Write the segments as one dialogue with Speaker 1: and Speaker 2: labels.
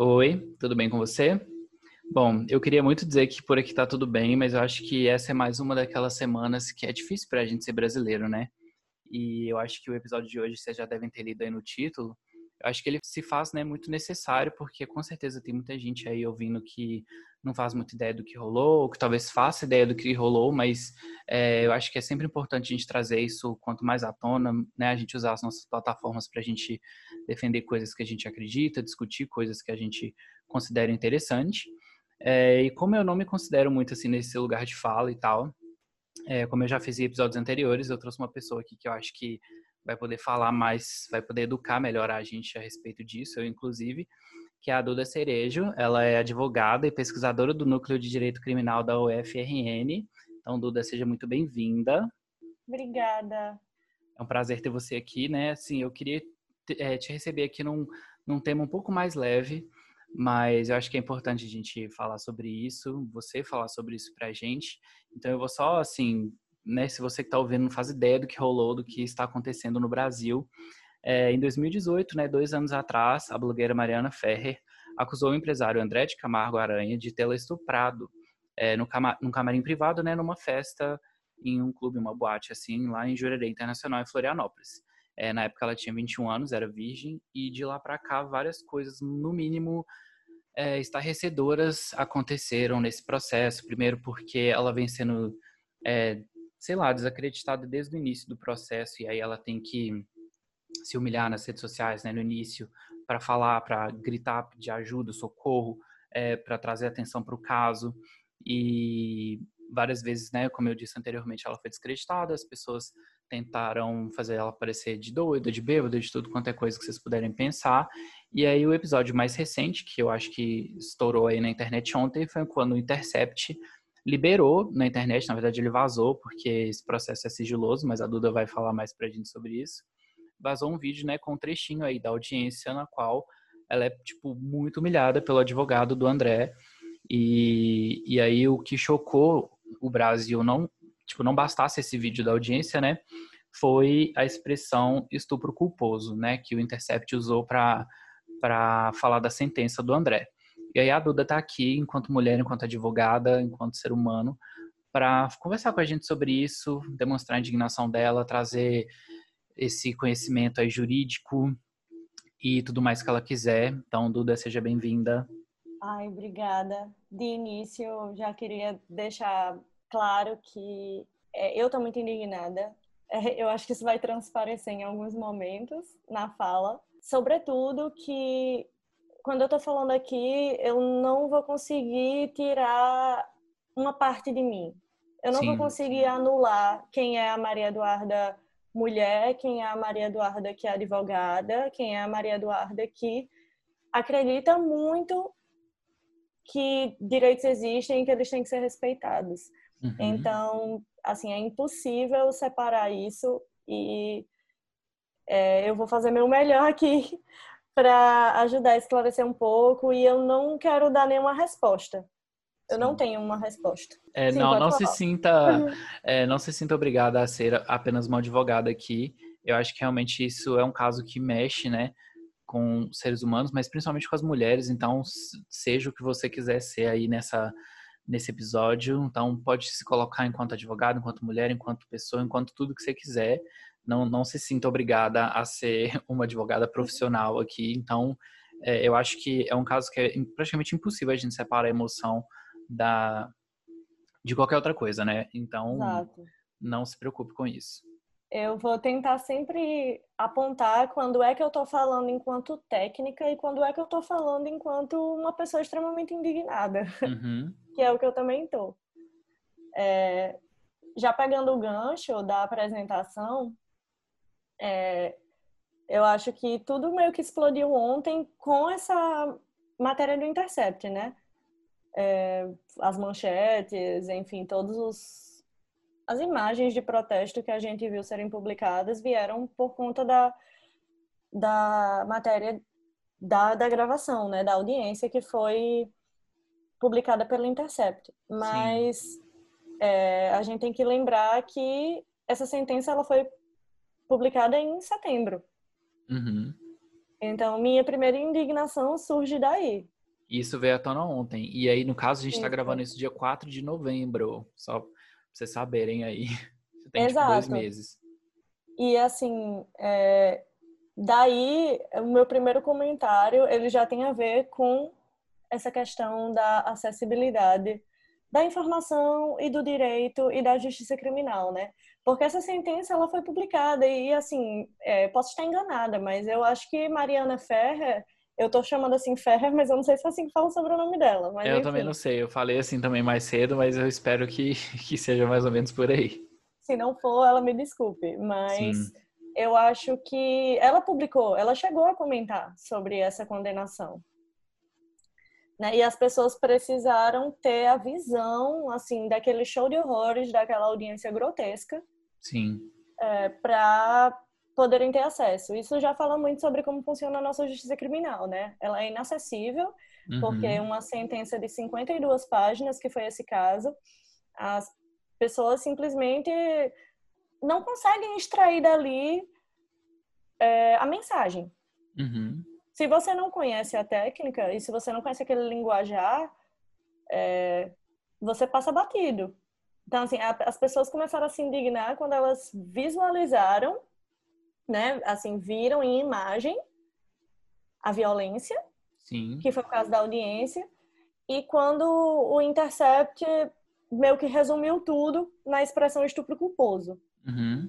Speaker 1: Oi, tudo bem com você? Bom, eu queria muito dizer que por aqui tá tudo bem, mas eu acho que essa é mais uma daquelas semanas que é difícil pra gente ser brasileiro, né? E eu acho que o episódio de hoje, vocês já devem ter lido aí no título, eu acho que ele se faz né, muito necessário, porque com certeza tem muita gente aí ouvindo que não faz muita ideia do que rolou, ou que talvez faça ideia do que rolou, mas é, eu acho que é sempre importante a gente trazer isso quanto mais à tona, né, a gente usar as nossas plataformas para a gente defender coisas que a gente acredita, discutir coisas que a gente considera interessante. É, e como eu não me considero muito assim nesse lugar de fala e tal, é, como eu já fiz em episódios anteriores, eu trouxe uma pessoa aqui que eu acho que vai poder falar mais, vai poder educar melhor a gente a respeito disso, eu inclusive, que é a Duda Cerejo. Ela é advogada e pesquisadora do Núcleo de Direito Criminal da UFRN. Então, Duda, seja muito bem-vinda.
Speaker 2: Obrigada.
Speaker 1: É um prazer ter você aqui, né? Assim, eu queria é, te receber aqui num, num tema um pouco mais leve, mas eu acho que é importante a gente falar sobre isso, você falar sobre isso pra gente. Então, eu vou só, assim, né, se você que está ouvindo não faz ideia do que rolou, do que está acontecendo no Brasil, é, em 2018, né, dois anos atrás, a blogueira Mariana Ferrer acusou o empresário André de Camargo Aranha de tê-la estuprado é, no cama num camarim privado, né, numa festa em um clube, uma boate, assim, lá em Jurerê Internacional, em Florianópolis. É, na época ela tinha 21 anos, era virgem, e de lá para cá várias coisas, no mínimo, é, estarrecedoras aconteceram nesse processo. Primeiro porque ela vem sendo, é, sei lá, desacreditada desde o início do processo, e aí ela tem que se humilhar nas redes sociais, né, no início, para falar, para gritar, pedir ajuda, socorro, é, para trazer atenção para o caso. E várias vezes, né, como eu disse anteriormente, ela foi descreditada, as pessoas tentaram fazer ela parecer de doida, de bêbada, de tudo quanto é coisa que vocês puderem pensar. E aí o episódio mais recente, que eu acho que estourou aí na internet ontem, foi quando o Intercept liberou na internet, na verdade ele vazou, porque esse processo é sigiloso, mas a Duda vai falar mais pra gente sobre isso vazou um vídeo, né, com um trechinho aí da audiência na qual ela é, tipo, muito humilhada pelo advogado do André. E, e aí o que chocou o Brasil, não, tipo, não bastasse esse vídeo da audiência, né, foi a expressão estupro culposo, né, que o Intercept usou para para falar da sentença do André. E aí a Duda está aqui enquanto mulher, enquanto advogada, enquanto ser humano, para conversar com a gente sobre isso, demonstrar a indignação dela, trazer esse conhecimento aí jurídico e tudo mais que ela quiser. Então, Duda, seja bem-vinda.
Speaker 2: Ai, obrigada. De início, já queria deixar claro que é, eu estou muito indignada. É, eu acho que isso vai transparecer em alguns momentos na fala. Sobretudo que, quando eu estou falando aqui, eu não vou conseguir tirar uma parte de mim. Eu não Sim. vou conseguir anular quem é a Maria Eduarda mulher, quem é a Maria Eduarda que é advogada, quem é a Maria Eduarda que acredita muito que direitos existem e que eles têm que ser respeitados. Uhum. Então, assim, é impossível separar isso e é, eu vou fazer meu melhor aqui para ajudar a esclarecer um pouco e eu não quero dar nenhuma resposta. Eu não tenho uma resposta.
Speaker 1: É, Sim, não, não se sinta, é, não se sinta obrigada a ser apenas uma advogada aqui. Eu acho que realmente isso é um caso que mexe, né, com seres humanos, mas principalmente com as mulheres. Então, seja o que você quiser ser aí nessa nesse episódio. Então, pode se colocar enquanto advogado, enquanto mulher, enquanto pessoa, enquanto tudo que você quiser. Não, não se sinta obrigada a ser uma advogada profissional aqui. Então, é, eu acho que é um caso que é praticamente impossível a gente separar a emoção da de qualquer outra coisa, né? Então, Exato. não se preocupe com isso.
Speaker 2: Eu vou tentar sempre apontar quando é que eu estou falando enquanto técnica e quando é que eu estou falando enquanto uma pessoa extremamente indignada, uhum. que é o que eu também estou. É, já pegando o gancho da apresentação, é, eu acho que tudo meio que explodiu ontem com essa matéria do Intercept, né? é, as manchetes, enfim, todos os as imagens de protesto que a gente viu serem publicadas vieram por conta da, da matéria da, da gravação, né, da audiência que foi publicada pelo Intercept. Mas é, a gente tem que lembrar que essa sentença ela foi publicada em setembro. Uhum. Então, minha primeira indignação surge daí.
Speaker 1: Isso veio à tona ontem. E aí, no caso, a gente está gravando isso dia 4 de novembro. Só pra vocês saberem aí. Você tem tipo, dois meses.
Speaker 2: E assim, é... daí, o meu primeiro comentário, ele já tem a ver com essa questão da acessibilidade da informação e do direito e da justiça criminal, né? Porque essa sentença ela foi publicada e assim, é, posso estar enganada, mas eu acho que Mariana Ferrer, eu tô chamando assim Ferrer, mas eu não sei se é assim que fala sobre o nome dela. Mas,
Speaker 1: eu enfim. também não sei, eu falei assim também mais cedo, mas eu espero que, que seja mais ou menos por aí.
Speaker 2: Se não for, ela me desculpe, mas Sim. eu acho que ela publicou, ela chegou a comentar sobre essa condenação. Né? E as pessoas precisaram ter a visão, assim, daquele show de horrores, daquela audiência grotesca.
Speaker 1: Sim.
Speaker 2: É, para poderem ter acesso. Isso já fala muito sobre como funciona a nossa justiça criminal, né? Ela é inacessível, uhum. porque uma sentença de 52 páginas, que foi esse caso, as pessoas simplesmente não conseguem extrair dali é, a mensagem.
Speaker 1: Uhum
Speaker 2: se você não conhece a técnica e se você não conhece aquele linguajar, é, você passa batido. Então, assim, a, as pessoas começaram a se indignar quando elas visualizaram, né, assim, viram em imagem a violência,
Speaker 1: Sim.
Speaker 2: que foi o caso da audiência, e quando o Intercept meio que resumiu tudo na expressão estupro culposo.
Speaker 1: Uhum.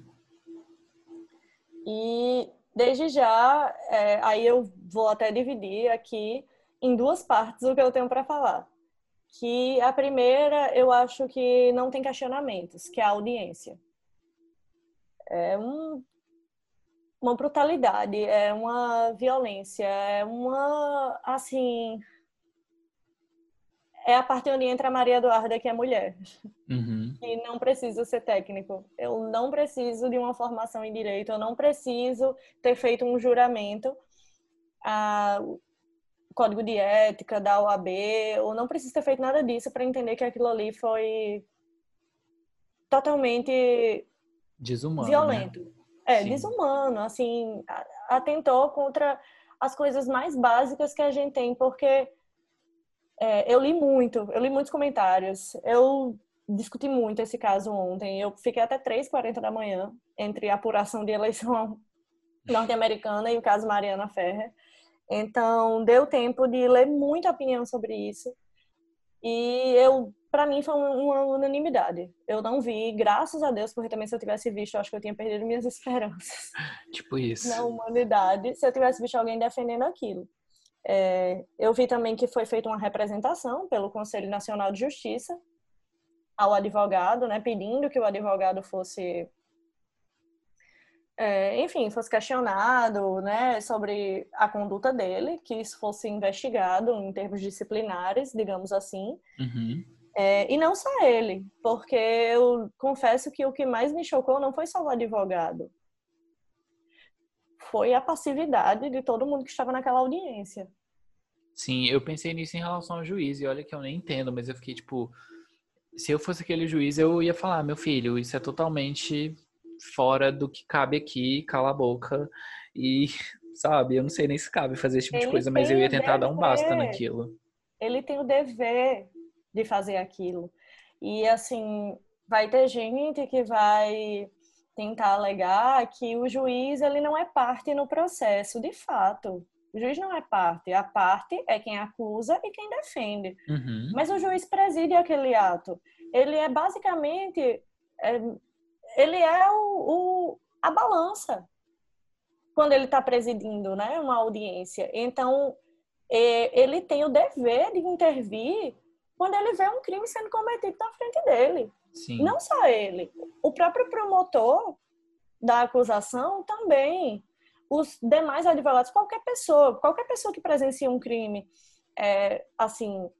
Speaker 2: E Desde já, é, aí eu vou até dividir aqui em duas partes o que eu tenho para falar. Que a primeira, eu acho que não tem questionamentos, que é a audiência. É um, uma brutalidade, é uma violência, é uma, assim, é a parte onde entra a Maria Eduarda, que é mulher.
Speaker 1: Uhum.
Speaker 2: E não preciso ser técnico. Eu não preciso de uma formação em direito, eu não preciso ter feito um juramento a código de ética da OAB, eu não preciso ter feito nada disso para entender que aquilo ali foi totalmente
Speaker 1: desumano, né?
Speaker 2: violento.
Speaker 1: Né?
Speaker 2: É, Sim. desumano, assim, atentou contra as coisas mais básicas que a gente tem, porque é, eu li muito, eu li muitos comentários. Eu discuti muito esse caso ontem. Eu fiquei até 3h40 da manhã entre a apuração de eleição norte-americana e o caso Mariana Ferrer. Então, deu tempo de ler muita opinião sobre isso. E eu, para mim, foi uma unanimidade. Eu não vi, graças a Deus, porque também se eu tivesse visto, eu acho que eu tinha perdido minhas esperanças.
Speaker 1: Tipo isso.
Speaker 2: Na humanidade, se eu tivesse visto alguém defendendo aquilo. É, eu vi também que foi feita uma representação pelo Conselho Nacional de Justiça ao advogado, né, pedindo que o advogado fosse, é, enfim, fosse questionado, né, sobre a conduta dele, que isso fosse investigado em termos disciplinares, digamos assim.
Speaker 1: Uhum.
Speaker 2: É, e não só ele, porque eu confesso que o que mais me chocou não foi só o advogado, foi a passividade de todo mundo que estava naquela audiência.
Speaker 1: Sim, eu pensei nisso em relação ao juiz, e olha que eu nem entendo, mas eu fiquei tipo, se eu fosse aquele juiz, eu ia falar, meu filho, isso é totalmente fora do que cabe aqui, cala a boca. E, sabe, eu não sei nem se cabe fazer esse tipo Ele de coisa, mas eu ia tentar dar um basta naquilo.
Speaker 2: Ele tem o dever de fazer aquilo. E, assim, vai ter gente que vai tentar alegar que o juiz ele não é parte no processo, de fato. O juiz não é parte, a parte é quem acusa e quem defende.
Speaker 1: Uhum.
Speaker 2: Mas o juiz preside aquele ato. Ele é basicamente, é, ele é o, o, a balança quando ele está presidindo, né, uma audiência. Então, é, ele tem o dever de intervir quando ele vê um crime sendo cometido na frente dele.
Speaker 1: Sim.
Speaker 2: Não só ele, o próprio promotor da acusação também, os demais advogados, qualquer pessoa, qualquer pessoa que presencia um crime, é, assim,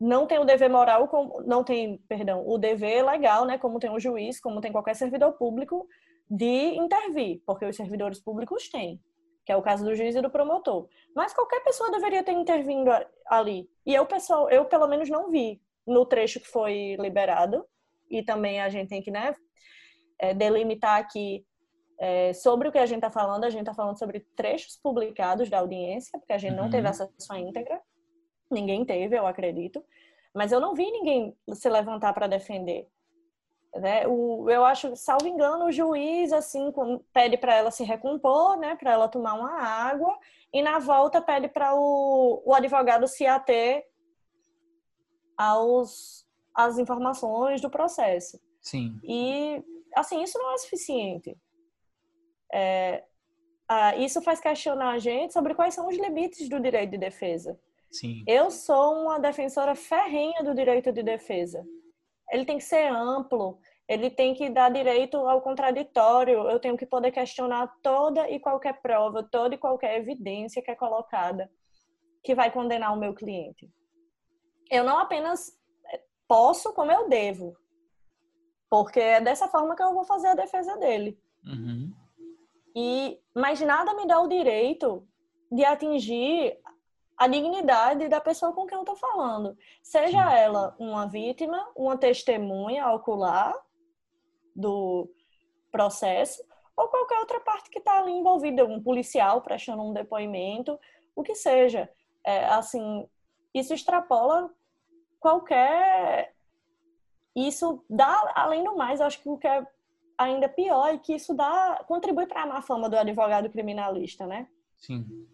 Speaker 2: não tem o dever moral, não tem, perdão, o dever legal, né, como tem o juiz, como tem qualquer servidor público, de intervir, porque os servidores públicos têm, que é o caso do juiz e do promotor. Mas qualquer pessoa deveria ter intervindo ali. E eu, pessoal, eu pelo menos não vi no trecho que foi liberado, e também a gente tem que, né, é, delimitar aqui É, sobre o que a gente está falando, a gente está falando sobre trechos publicados da audiência, porque a gente uhum. não teve uhum. acesso à íntegra. Ninguém teve, eu acredito. Mas eu não vi ninguém se levantar para defender. Né? O, eu acho, salvo engano, o juiz assim pede para ela se recompor, né, para ela tomar uma água, e na volta pede para o, o advogado se ater aos as informações do processo.
Speaker 1: Sim.
Speaker 2: E assim isso não é suficiente. É, ah, isso faz questionar a gente sobre quais são os limites do direito de defesa.
Speaker 1: Sim.
Speaker 2: Eu sou uma defensora ferrenha do direito de defesa. Ele tem que ser amplo, ele tem que dar direito ao contraditório. Eu tenho que poder questionar toda e qualquer prova, toda e qualquer evidência que é colocada que vai condenar o meu cliente. Eu não apenas posso, como eu devo. Porque é dessa forma que eu vou fazer a defesa dele.
Speaker 1: Uhum.
Speaker 2: E, mas nada me dá o direito de atingir a dignidade da pessoa com quem eu estou falando. Seja ela uma vítima, uma testemunha ocular do processo, ou qualquer outra parte que está ali envolvida, um policial prestando um depoimento, o que seja. É, assim, isso extrapola qualquer. Isso dá, além do mais, acho que o que é ainda pior é que isso dá contribui para a má fama do advogado criminalista, né?
Speaker 1: Sim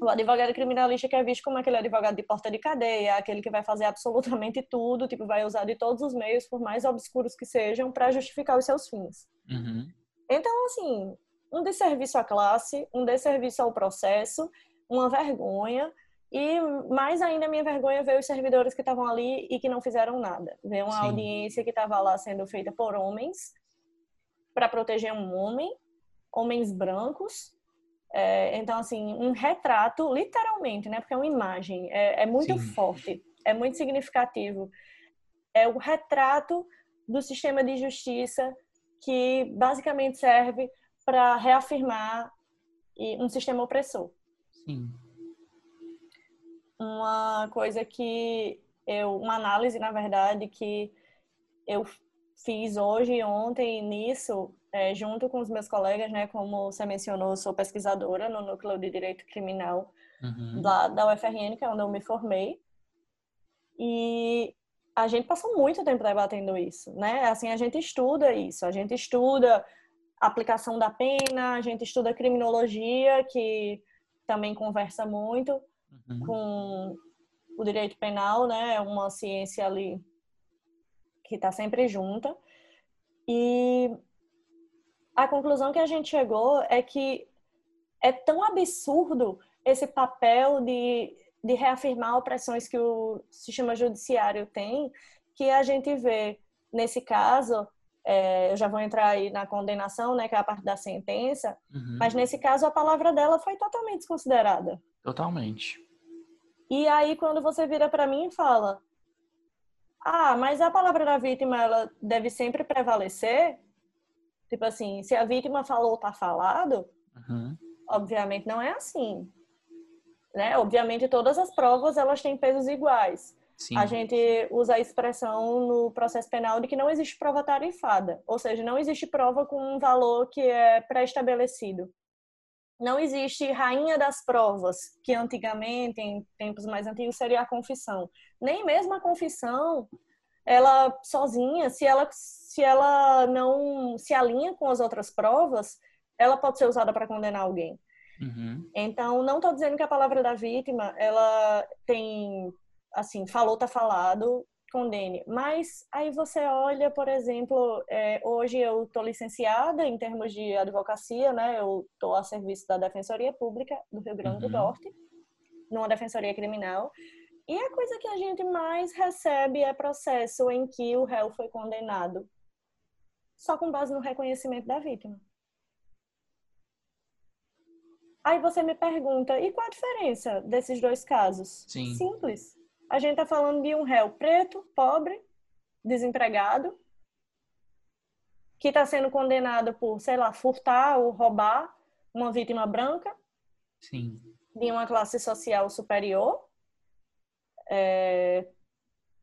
Speaker 2: o advogado criminalista que é visto como aquele advogado de porta de cadeia, aquele que vai fazer absolutamente tudo, tipo, vai usar de todos os meios, por mais obscuros que sejam, para justificar os seus fins.
Speaker 1: Uhum.
Speaker 2: Então, assim, um desserviço à classe, um desserviço ao processo, uma vergonha, e mais ainda minha vergonha ver os servidores que estavam ali e que não fizeram nada. Ver uma Sim. audiência que estava lá sendo feita por homens, para proteger um homem, homens brancos, é, então, assim, um retrato, literalmente, né? Porque é uma imagem, é, é muito Sim. forte, é muito significativo. É o retrato do sistema de justiça que basicamente serve para reafirmar um sistema opressor.
Speaker 1: Sim.
Speaker 2: Uma coisa que eu, uma análise, na verdade, que eu fiz hoje e ontem nisso é, junto com os meus colegas, né, como você mencionou, sou pesquisadora no Núcleo de Direito Criminal uhum. da, da UFRN, que é onde eu me formei. E a gente passou muito tempo debatendo isso, né? Assim, a gente estuda isso, a gente estuda aplicação da pena, a gente estuda criminologia, que também conversa muito uhum. com o direito penal, né? É uma ciência ali que está sempre junta. E a conclusão que a gente chegou é que é tão absurdo esse papel de, de reafirmar opressões que o sistema judiciário tem, que a gente vê, nesse caso, é, eu já vou entrar aí na condenação, né, que é a parte da sentença, uhum. mas nesse caso a palavra dela foi totalmente desconsiderada.
Speaker 1: Totalmente.
Speaker 2: E aí quando você vira para mim e fala, ah, mas a palavra da vítima ela deve sempre prevalecer, Tipo assim, se a vítima falou, tá falado,
Speaker 1: uhum.
Speaker 2: obviamente não é assim. Né? Obviamente todas as provas elas têm pesos iguais. Sim. A gente usa a expressão no processo penal de que não existe prova tarifada, ou seja, não existe prova com um valor que é pré-estabelecido. Não existe rainha das provas, que antigamente, em tempos mais antigos, seria a confissão. Nem mesmo a confissão, ela sozinha, se ela se ela não se alinha com as outras provas, ela pode ser usada para condenar alguém.
Speaker 1: Uhum.
Speaker 2: Então, não estou dizendo que a palavra da vítima, ela tem, assim, falou, tá falado, condene. Mas aí você olha, por exemplo, é, hoje eu estou licenciada em termos de advocacia, né? Eu estou a serviço da Defensoria Pública do Rio Grande uhum. do Norte, numa defensoria criminal. E a coisa que a gente mais recebe é processo em que o réu foi condenado só com base no reconhecimento da vítima. Aí você me pergunta, e qual a diferença desses dois casos?
Speaker 1: Sim.
Speaker 2: Simples. A gente está falando de um réu preto, pobre, desempregado, que está sendo condenado por, sei lá, furtar ou roubar uma vítima branca.
Speaker 1: Sim.
Speaker 2: De uma classe social superior. É,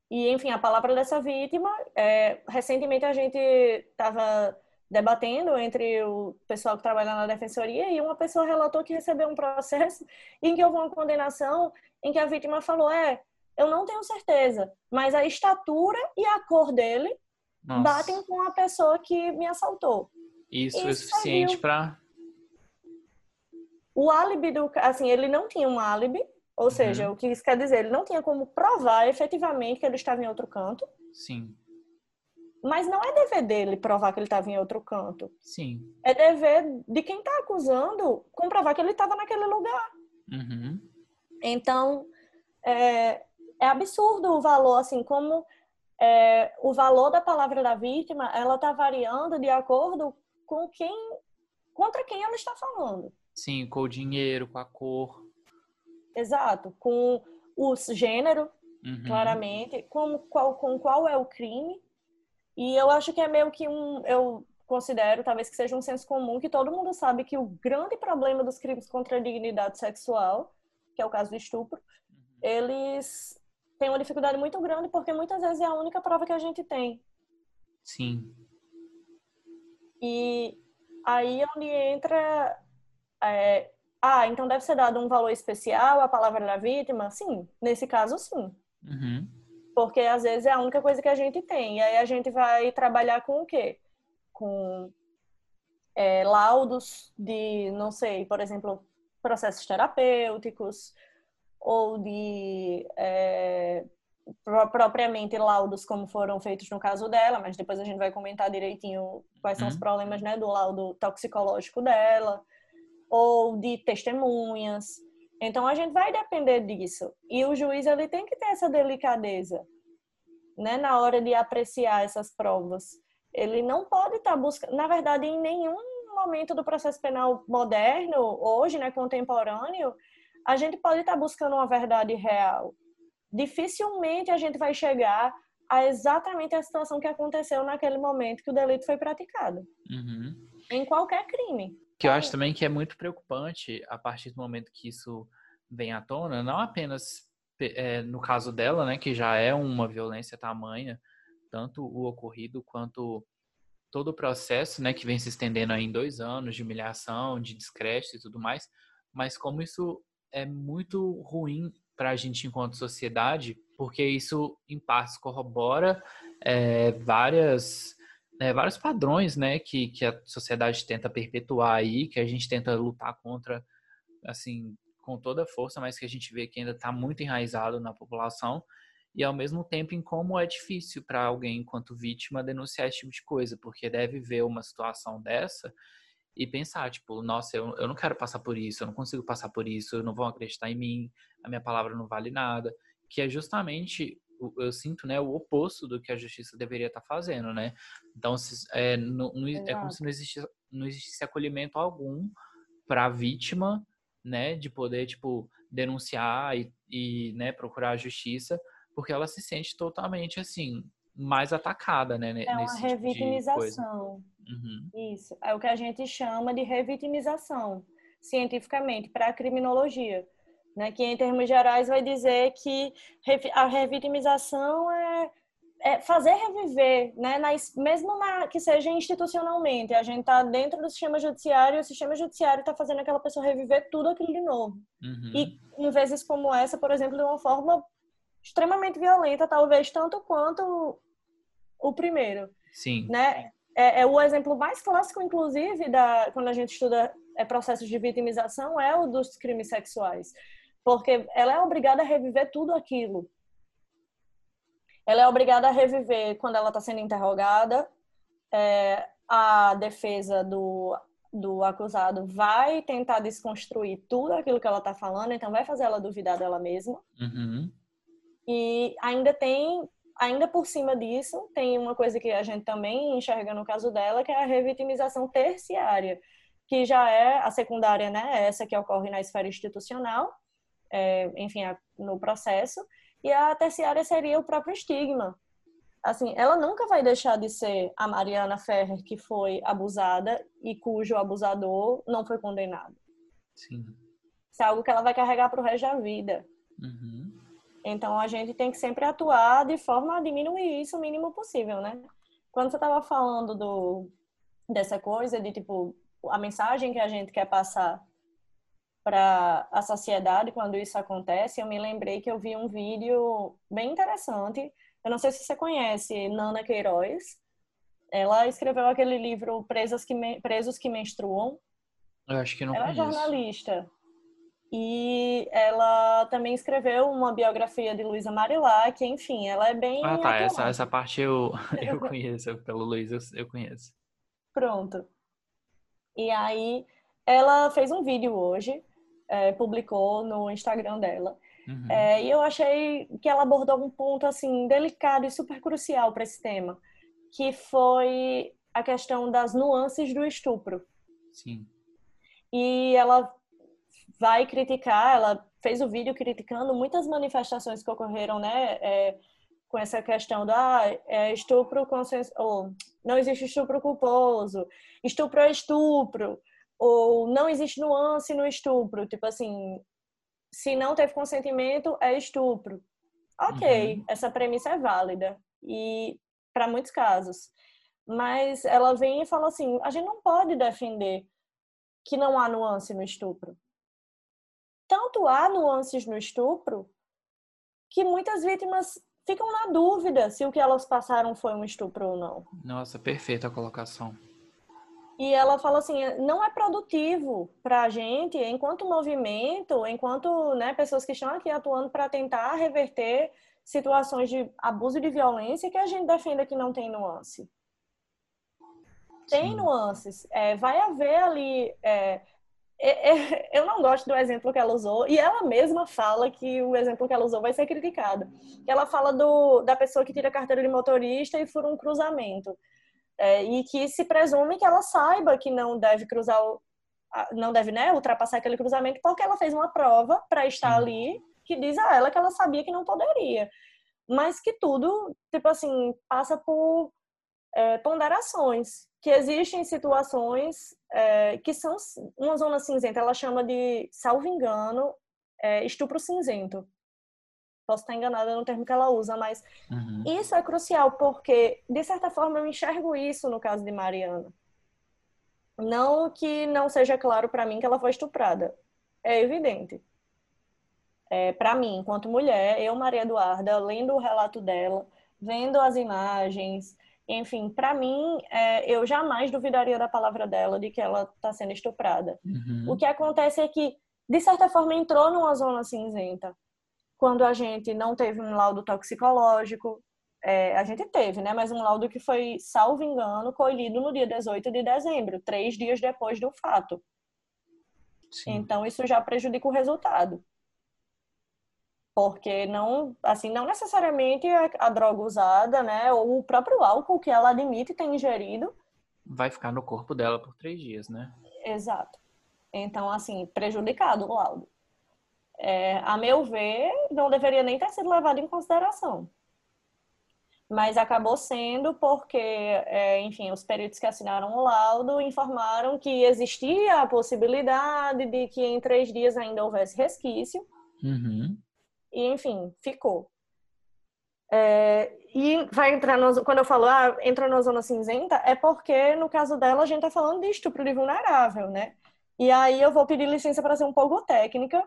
Speaker 2: e, enfim, a palavra dessa vítima, é, recentemente a gente estava debatendo entre o pessoal que trabalha na defensoria e uma pessoa relatou que recebeu um processo em que houve uma condenação em que a vítima falou: é, eu não tenho certeza, mas a estatura e a cor dele Nossa. batem com a pessoa que me assaltou.
Speaker 1: Isso, Isso é suficiente para
Speaker 2: o álibi do, assim, ele não tinha um álibi, ou uhum. seja, o que isso quer dizer, ele não tinha como provar efetivamente que ele estava em outro canto.
Speaker 1: Sim.
Speaker 2: Mas não é dever dele provar que ele estava em outro canto.
Speaker 1: Sim.
Speaker 2: É dever de quem está acusando comprovar que ele estava naquele lugar.
Speaker 1: Uhum.
Speaker 2: Então, é, é absurdo o valor, assim, como é, o valor da palavra da vítima, ela está variando de acordo com quem, contra quem ela está falando.
Speaker 1: Sim, com o dinheiro, com a cor.
Speaker 2: Exato, com o gênero, uhum. claramente, com qual, com qual é o crime. E eu acho que é meio que um. Eu considero, talvez que seja um senso comum, que todo mundo sabe que o grande problema dos crimes contra a dignidade sexual, que é o caso do estupro, uhum. eles têm uma dificuldade muito grande porque muitas vezes é a única prova que a gente tem.
Speaker 1: Sim.
Speaker 2: E aí é onde entra é, ah, então deve ser dado um valor especial à palavra da vítima? Sim, nesse caso, sim.
Speaker 1: Uhum.
Speaker 2: Porque às vezes é a única coisa que a gente tem. E aí a gente vai trabalhar com o quê? Com é, laudos de, não sei, por exemplo, processos terapêuticos, ou de é, propriamente laudos como foram feitos no caso dela, mas depois a gente vai comentar direitinho quais são os uhum. problemas né, do laudo toxicológico dela ou de testemunhas. Então a gente vai depender disso. E o juiz ele tem que ter essa delicadeza, né, na hora de apreciar essas provas. Ele não pode estar tá buscando, na verdade, em nenhum momento do processo penal moderno, hoje, né, contemporâneo, a gente pode estar tá buscando uma verdade real. Dificilmente a gente vai chegar a exatamente a situação que aconteceu naquele momento que o delito foi praticado.
Speaker 1: Uhum.
Speaker 2: Em qualquer crime.
Speaker 1: Que eu acho também que é muito preocupante a partir do momento que isso vem à tona, não apenas é, no caso dela, né, que já é uma violência tamanha, tanto o ocorrido quanto todo o processo, né, que vem se estendendo aí em dois anos de humilhação, de descrédito e tudo mais, mas como isso é muito ruim para a gente enquanto sociedade, porque isso em partes corrobora é, várias né, vários padrões né, que, que a sociedade tenta perpetuar aí, que a gente tenta lutar contra, assim, com toda a força, mas que a gente vê que ainda está muito enraizado na população, e ao mesmo tempo em como é difícil para alguém, enquanto vítima, denunciar esse tipo de coisa, porque deve ver uma situação dessa e pensar, tipo, nossa, eu, eu não quero passar por isso, eu não consigo passar por isso, não vão acreditar em mim, a minha palavra não vale nada, que é justamente eu sinto né o oposto do que a justiça deveria estar tá fazendo né. Então é, não, não, é como se não existisse não existisse acolhimento algum para a vítima né de poder tipo denunciar e, e né procurar a justiça porque ela se sente totalmente assim mais atacada né
Speaker 2: é uma tipo revitimização uhum. isso é o que a gente chama de revitimização cientificamente para a criminologia né, que em termos gerais vai dizer que a revitimização é, é fazer reviver, né, na, mesmo na, que seja institucionalmente. A gente está dentro do sistema judiciário e o sistema judiciário está fazendo aquela pessoa reviver tudo aquilo de novo.
Speaker 1: Uhum.
Speaker 2: E em vezes como essa, por exemplo, de uma forma extremamente violenta, talvez tanto quanto o primeiro.
Speaker 1: Sim.
Speaker 2: Né? É, é, o exemplo mais clássico, inclusive, da, quando a gente estuda é, processos de vitimização, é o dos crimes sexuais porque ela é obrigada a reviver tudo aquilo. Ela é obrigada a reviver quando ela está sendo interrogada, é, a defesa do, do acusado vai tentar desconstruir tudo aquilo que ela está falando, então vai fazer ela duvidar dela mesma.
Speaker 1: Uhum.
Speaker 2: E ainda tem, ainda por cima disso, tem uma coisa que a gente também enxerga no caso dela, que é a revitimização terciária, que já é a secundária, né? Essa que ocorre na esfera institucional, é, enfim, no processo. E a terciária seria o próprio estigma. Assim, ela nunca vai deixar de ser a Mariana Ferrer que foi abusada e cujo abusador não foi condenado.
Speaker 1: Sim.
Speaker 2: Isso é algo que ela vai carregar para o resto da vida.
Speaker 1: Uhum.
Speaker 2: Então a gente tem que sempre atuar de forma a diminuir isso o mínimo possível, né? Quando você estava falando do, dessa coisa de tipo a mensagem que a gente quer passar para a sociedade quando isso acontece, eu me lembrei que eu vi um vídeo bem interessante. Eu não sei se você conhece Nana Queiroz. Ela escreveu aquele livro Presas que Presos que Menstruam.
Speaker 1: Eu acho que não
Speaker 2: ela
Speaker 1: conheço.
Speaker 2: é jornalista. E ela também escreveu uma biografia de Luísa Marilac, enfim, ela é bem.
Speaker 1: Ah, tá. Essa, essa parte eu, eu conheço, pelo Luiz eu, eu conheço.
Speaker 2: Pronto. E aí, ela fez um vídeo hoje, é, publicou no Instagram dela. Uhum. É, e eu achei que ela abordou um ponto assim delicado e super crucial para esse tema, que foi a questão das nuances do estupro.
Speaker 1: Sim.
Speaker 2: E ela vai criticar, ela fez o vídeo criticando muitas manifestações que ocorreram, né, é, com essa questão do ah, é estupro consens... ou não existe estupro culposo, estupro é estupro, ou não existe nuance no estupro, tipo assim, se não teve consentimento é estupro. Ok, uhum. essa premissa é válida e para muitos casos, mas ela vem e fala assim, a gente não pode defender que não há nuance no estupro tanto há nuances no estupro que muitas vítimas ficam na dúvida se o que elas passaram foi um estupro ou não.
Speaker 1: Nossa, perfeita a colocação.
Speaker 2: E ela fala assim, não é produtivo para a gente, enquanto movimento, enquanto né, pessoas que estão aqui atuando para tentar reverter situações de abuso de violência, que a gente defenda que não tem nuance. Tem Sim. nuances. É, vai haver ali é, eu não gosto do exemplo que ela usou, e ela mesma fala que o exemplo que ela usou vai ser criticado. Ela fala do, da pessoa que tira a carteira de motorista e fura um cruzamento. É, e que se presume que ela saiba que não deve cruzar, o, não deve né, ultrapassar aquele cruzamento, porque ela fez uma prova para estar ali que diz a ela que ela sabia que não poderia. Mas que tudo, tipo assim, passa por é, ponderações, que existem situações é, que são uma zona cinzenta, ela chama de, salvo engano, é, estupro cinzento. Posso estar enganada no termo que ela usa, mas uhum. isso é crucial, porque, de certa forma, eu enxergo isso no caso de Mariana. Não que não seja claro para mim que ela foi estuprada. É evidente. É, para mim, enquanto mulher, eu, Maria Eduarda, lendo o relato dela, vendo as imagens, enfim, para mim, é, eu jamais duvidaria da palavra dela de que ela está sendo estuprada. Uhum. O que acontece é que, de certa forma, entrou numa zona cinzenta. Quando a gente não teve um laudo toxicológico, é, a gente teve, né? Mas um laudo que foi, salvo engano, colhido no dia 18 de dezembro, três dias depois do fato. Sim. Então, isso já prejudica o resultado porque não, assim, não necessariamente a, droga usada, né, ou o próprio álcool que ela admite ter ingerido
Speaker 1: vai ficar no corpo dela por três dias, né?
Speaker 2: Exato. Então, assim, prejudicado o laudo. É, a meu ver, não deveria nem ter sido levado em consideração. Mas acabou sendo porque, é, enfim, os peritos que assinaram o laudo informaram que existia a possibilidade de que em três dias ainda houvesse resquício.
Speaker 1: Uhum
Speaker 2: e enfim, ficou. É, e vai entrar no, quando eu falo, ah, entra na zona cinzenta, é porque no caso dela a gente tá falando de estupro de vulnerável, né? E aí eu vou pedir licença para ser um pouco técnica,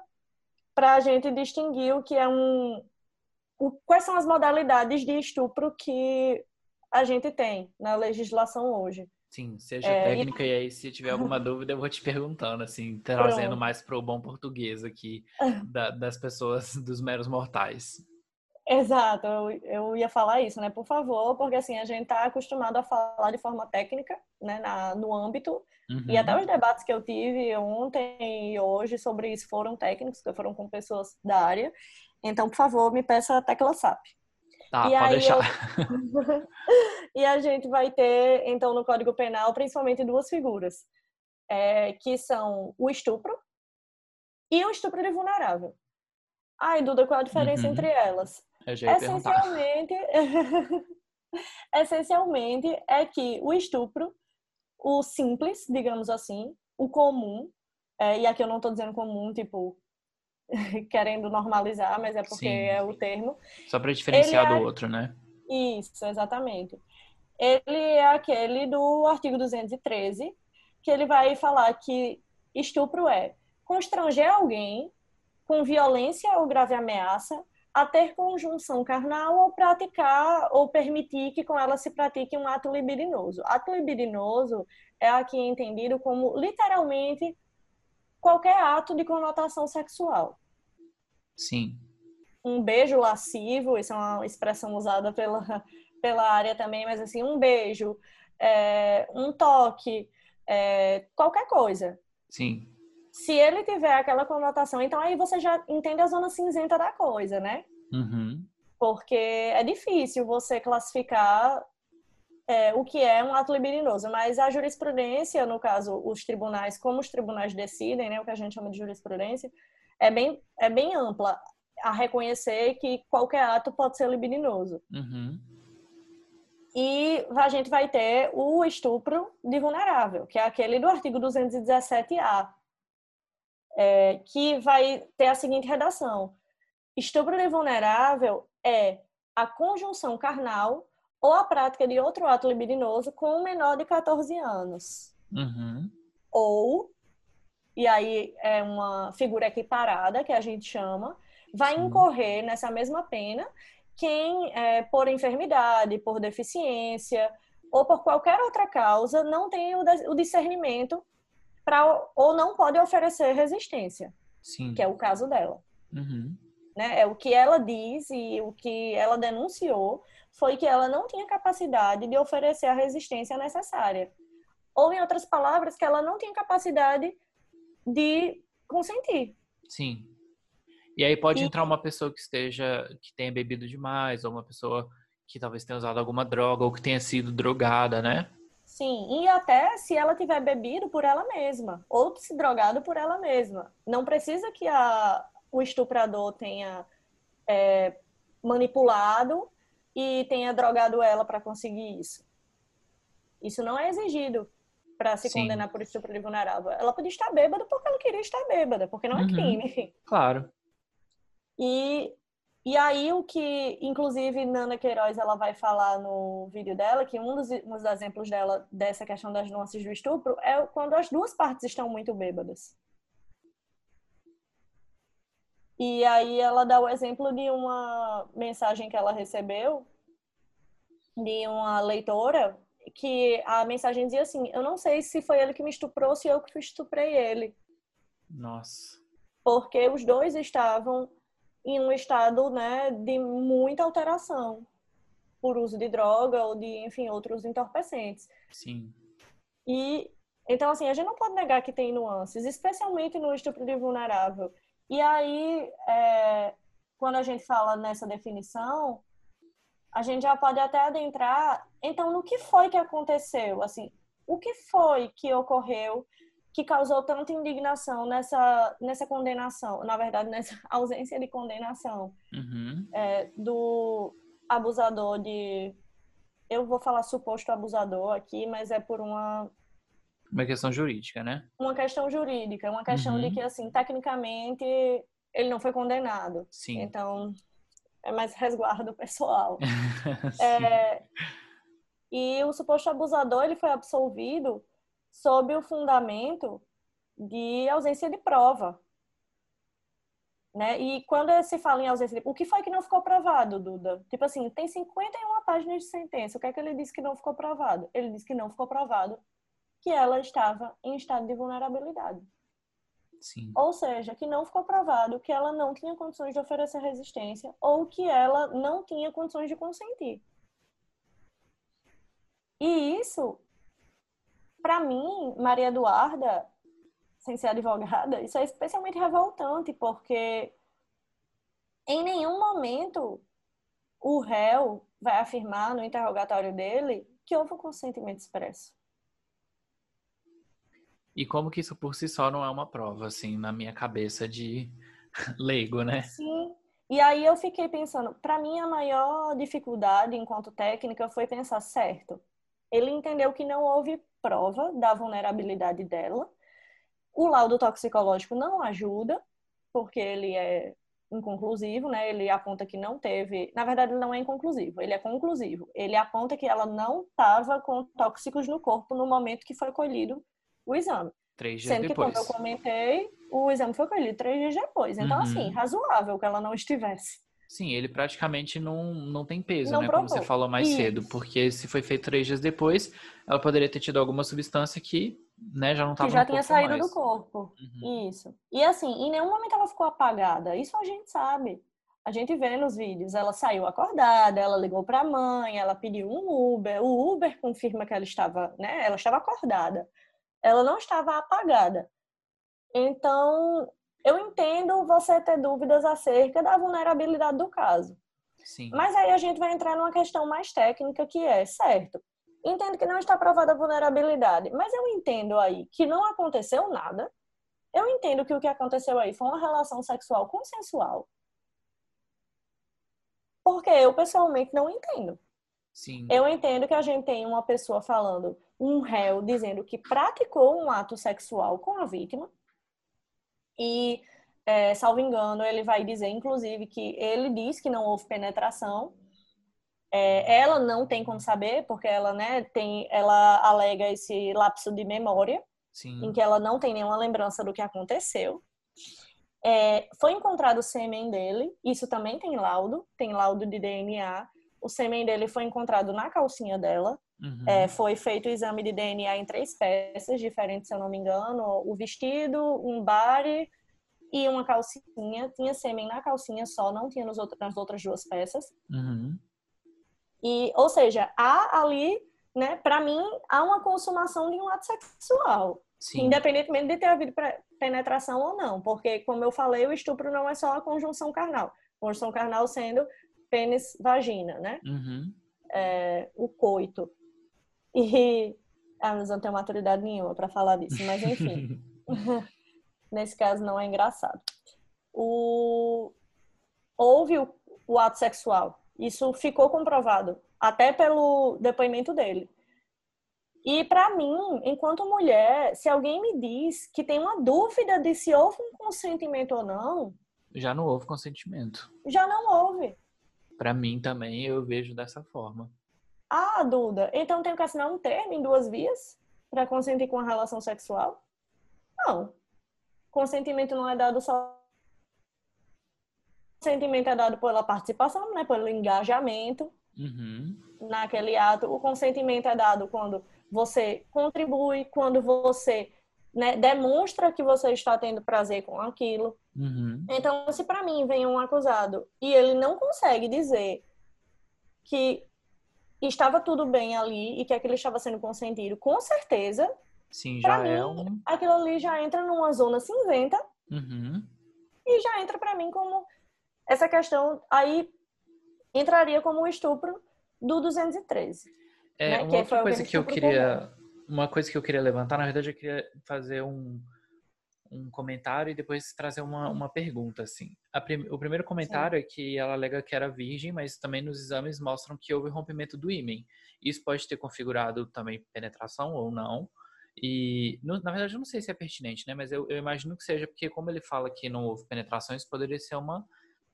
Speaker 2: para a gente distinguir o que é um. O, quais são as modalidades de estupro que a gente tem na legislação hoje.
Speaker 1: Sim, seja é, técnica, e... e aí se tiver alguma dúvida eu vou te perguntando, assim, trazendo Pronto. mais para o bom português aqui da, das pessoas, dos meros mortais.
Speaker 2: Exato, eu, eu ia falar isso, né? Por favor, porque assim, a gente está acostumado a falar de forma técnica, né, na, no âmbito, uhum. e até uhum. os debates que eu tive ontem e hoje sobre isso foram técnicos, que foram com pessoas da área. Então, por favor, me peça a tecla SAP.
Speaker 1: Tá, e pode deixar.
Speaker 2: Eu... e a gente vai ter, então, no Código Penal, principalmente duas figuras, é, que são o estupro e o estupro de vulnerável. Ai, Duda, qual a diferença uhum. entre elas? Essencialmente, essencialmente é que o estupro, o simples, digamos assim, o comum, é, e aqui eu não estou dizendo comum, tipo, querendo normalizar, mas é porque Sim. é o termo.
Speaker 1: Só para diferenciar do é... outro, né?
Speaker 2: Isso, exatamente. ele é aquele do artigo 213, que ele vai falar que estupro é constranger alguém com violência ou grave ameaça a ter conjunção carnal ou praticar ou permitir que com ela se pratique um ato libidinoso. Ato libidinoso é aqui entendido como literalmente qualquer ato de conotação sexual.
Speaker 1: Sim.
Speaker 2: Um beijo lascivo, isso é uma expressão usada pela, pela área também, mas assim, um beijo, é, um toque, é, qualquer coisa.
Speaker 1: Sim.
Speaker 2: Se ele tiver aquela conotação, então aí você já entende a zona cinzenta da coisa, né?
Speaker 1: Uhum.
Speaker 2: Porque é difícil você classificar é, o que é um ato libidinoso, mas a jurisprudência, no caso, os tribunais, como os tribunais decidem, né, o que a gente chama de jurisprudência, é bem, é bem ampla a reconhecer que qualquer ato pode ser libidinoso.
Speaker 1: Uhum.
Speaker 2: E a gente vai ter o estupro de vulnerável, que é aquele do artigo 217-A, é, que vai ter a seguinte redação: estupro de vulnerável é a conjunção carnal ou a prática de outro ato libidinoso com um menor de 14 anos.
Speaker 1: Uhum.
Speaker 2: Ou, e aí é uma figura equiparada que a gente chama, vai incorrer nessa mesma pena quem, é, por enfermidade, por deficiência ou por qualquer outra causa, não tem o discernimento para ou não pode oferecer resistência,
Speaker 1: Sim.
Speaker 2: que é o caso dela.
Speaker 1: Uhum.
Speaker 2: Né? É o que ela diz e o que ela denunciou foi que ela não tinha capacidade de oferecer a resistência necessária. Ou, em outras palavras, que ela não tinha capacidade de consentir.
Speaker 1: Sim. E aí pode e... entrar uma pessoa que esteja, que tenha bebido demais, ou uma pessoa que talvez tenha usado alguma droga, ou que tenha sido drogada, né?
Speaker 2: Sim, e até se ela tiver bebido por ela mesma, ou se drogado por ela mesma. Não precisa que a, o estuprador tenha é, manipulado e tenha drogado ela para conseguir isso. Isso não é exigido para se Sim. condenar por estupro de vulnerável. Ela podia estar bêbada porque ela queria estar bêbada, porque não é uhum. crime.
Speaker 1: Claro.
Speaker 2: E, e aí o que, inclusive, Nana Queiroz ela vai falar no vídeo dela, que um dos, um dos exemplos dela dessa questão das nuances do estupro é quando as duas partes estão muito bêbadas. E aí ela dá o exemplo de uma mensagem que ela recebeu de uma leitora que a mensagem dizia assim: Eu não sei se foi ele que me estuprou, se eu que estuprei ele.
Speaker 1: Nossa.
Speaker 2: Porque os dois estavam em um estado né, de muita alteração por uso de droga ou de, enfim, outros entorpecentes.
Speaker 1: Sim.
Speaker 2: E então, assim, a gente não pode negar que tem nuances, especialmente no estupro de vulnerável. E aí, é, quando a gente fala nessa definição, a gente já pode até adentrar, então, no que foi que aconteceu? Assim, o que foi que ocorreu que causou tanta indignação nessa, nessa condenação, na verdade, nessa ausência de condenação
Speaker 1: uhum.
Speaker 2: é, do abusador de. Eu vou falar suposto abusador aqui, mas é por uma.
Speaker 1: Uma questão jurídica, né?
Speaker 2: Uma questão jurídica, uma questão uhum. de que, assim, tecnicamente ele não foi condenado.
Speaker 1: Sim.
Speaker 2: Então, é mais resguardo pessoal. é, e o suposto abusador, ele foi absolvido sob o fundamento de ausência de prova. Né? E quando se fala em ausência de... O que foi que não ficou provado, Duda? Tipo assim, tem 51 páginas de sentença. O que é que ele disse que não ficou provado? Ele disse que não ficou provado que ela estava em estado de vulnerabilidade.
Speaker 1: Sim.
Speaker 2: Ou seja, que não ficou provado que ela não tinha condições de oferecer resistência ou que ela não tinha condições de consentir. E isso para mim, Maria Eduarda, sem ser advogada, isso é especialmente revoltante, porque em nenhum momento o réu vai afirmar no interrogatório dele que houve um consentimento expresso.
Speaker 1: E como que isso por si só não é uma prova, assim, na minha cabeça de leigo, né?
Speaker 2: Sim. E aí eu fiquei pensando, para mim a maior dificuldade enquanto técnica foi pensar, certo, ele entendeu que não houve prova da vulnerabilidade dela. O laudo toxicológico não ajuda, porque ele é inconclusivo, né? Ele aponta que não teve, na verdade ele não é inconclusivo, ele é conclusivo. Ele aponta que ela não estava com tóxicos no corpo no momento que foi colhido o exame.
Speaker 1: Três dias
Speaker 2: Sendo
Speaker 1: depois.
Speaker 2: que quando eu comentei, o exame foi colhido três dias depois. Então,
Speaker 1: Uhum.
Speaker 2: assim, razoável que ela não estivesse.
Speaker 1: Sim, ele praticamente não, não tem peso,
Speaker 2: Não
Speaker 1: né? Como você
Speaker 2: provou.
Speaker 1: falou mais cedo.
Speaker 2: Isso.
Speaker 1: Porque se foi feito três dias depois, ela poderia ter tido alguma substância que né, já não estava
Speaker 2: que já tinha saído
Speaker 1: mais.
Speaker 2: do corpo.
Speaker 1: Uhum.
Speaker 2: Isso. E assim, em nenhum momento ela ficou apagada. Isso a gente sabe. A gente vê nos vídeos. Ela saiu acordada, ela ligou para a mãe, ela pediu um Uber. O Uber confirma que ela estava, né? Ela estava acordada. Ela não estava apagada. Então, eu entendo você ter dúvidas acerca da vulnerabilidade do caso.
Speaker 1: Sim.
Speaker 2: Mas aí a gente vai entrar numa questão mais técnica que é, certo, entendo que não está provada a vulnerabilidade, mas eu entendo aí que não aconteceu nada. Eu entendo que o que aconteceu aí foi uma relação sexual consensual. Porque eu pessoalmente não entendo.
Speaker 1: Sim.
Speaker 2: Eu entendo que a gente tem uma pessoa falando, um réu dizendo que praticou um ato sexual com a vítima. E, é, salvo engano, ele vai dizer, inclusive, que ele diz que não houve penetração. É, ela não tem como saber, porque ela, né, tem, ela alega esse lapso de memória,
Speaker 1: Sim.
Speaker 2: em que ela não tem nenhuma lembrança do que aconteceu. É, foi encontrado o sêmen dele, isso também tem laudo, tem laudo de DNA. O sêmen dele foi encontrado na calcinha dela.
Speaker 1: Uhum.
Speaker 2: É, foi feito o exame de DNA em três peças diferentes, se eu não me engano. O vestido, um body e uma calcinha. Tinha sêmen na calcinha só, não tinha nos outros, nas outras duas peças.
Speaker 1: Uhum.
Speaker 2: E, ou seja, há ali, né, para mim, há uma consumação de um ato sexual.
Speaker 1: Sim.
Speaker 2: Independentemente de ter havido penetração ou não. Porque, como eu falei, o estupro não é só a conjunção carnal. Conjunção carnal sendo pênis-vagina, né?
Speaker 1: Uhum.
Speaker 2: É, o coito. E. Ah, mas eu não tenho maturidade nenhuma para falar disso, mas enfim. Nesse caso, não é engraçado. O... Houve o, o ato sexual. Isso ficou comprovado, até pelo depoimento dele. E para mim, enquanto mulher, se alguém me diz que tem uma dúvida de se houve um consentimento ou não,
Speaker 1: Já não houve consentimento.
Speaker 2: já não houve.
Speaker 1: Pra mim também eu vejo dessa forma.
Speaker 2: Ah, Duda, então tenho que assinar um termo em duas vias para consentir com a relação sexual? Não. Consentimento não é dado só. Consentimento é dado pela participação, né? Pelo engajamento
Speaker 1: Uhum.
Speaker 2: naquele ato. O consentimento é dado quando você contribui, quando você né, demonstra que você está tendo prazer com aquilo.
Speaker 1: Uhum.
Speaker 2: Então, se para mim vem um acusado e ele não consegue dizer que estava tudo bem ali e que aquilo estava sendo consentido, com certeza,
Speaker 1: Sim, já é
Speaker 2: mim-
Speaker 1: um.
Speaker 2: aquilo ali já entra numa zona cinzenta
Speaker 1: Uhum.
Speaker 2: e já entra para mim como essa questão aí entraria como o estupro do 213.
Speaker 1: É,
Speaker 2: né,
Speaker 1: uma
Speaker 2: que
Speaker 1: outra coisa
Speaker 2: que
Speaker 1: eu queria. Uma coisa que eu queria levantar, na verdade, eu queria fazer um, um comentário e depois trazer uma, uma pergunta, assim. Prim- o primeiro comentário é que ela alega que era virgem, mas também nos exames mostram que houve rompimento do ímen. Isso pode ter configurado também penetração ou não. E, no- na verdade, eu não sei se é pertinente, né? Mas eu, eu imagino que seja, porque como ele fala que não houve penetração, isso poderia ser uma,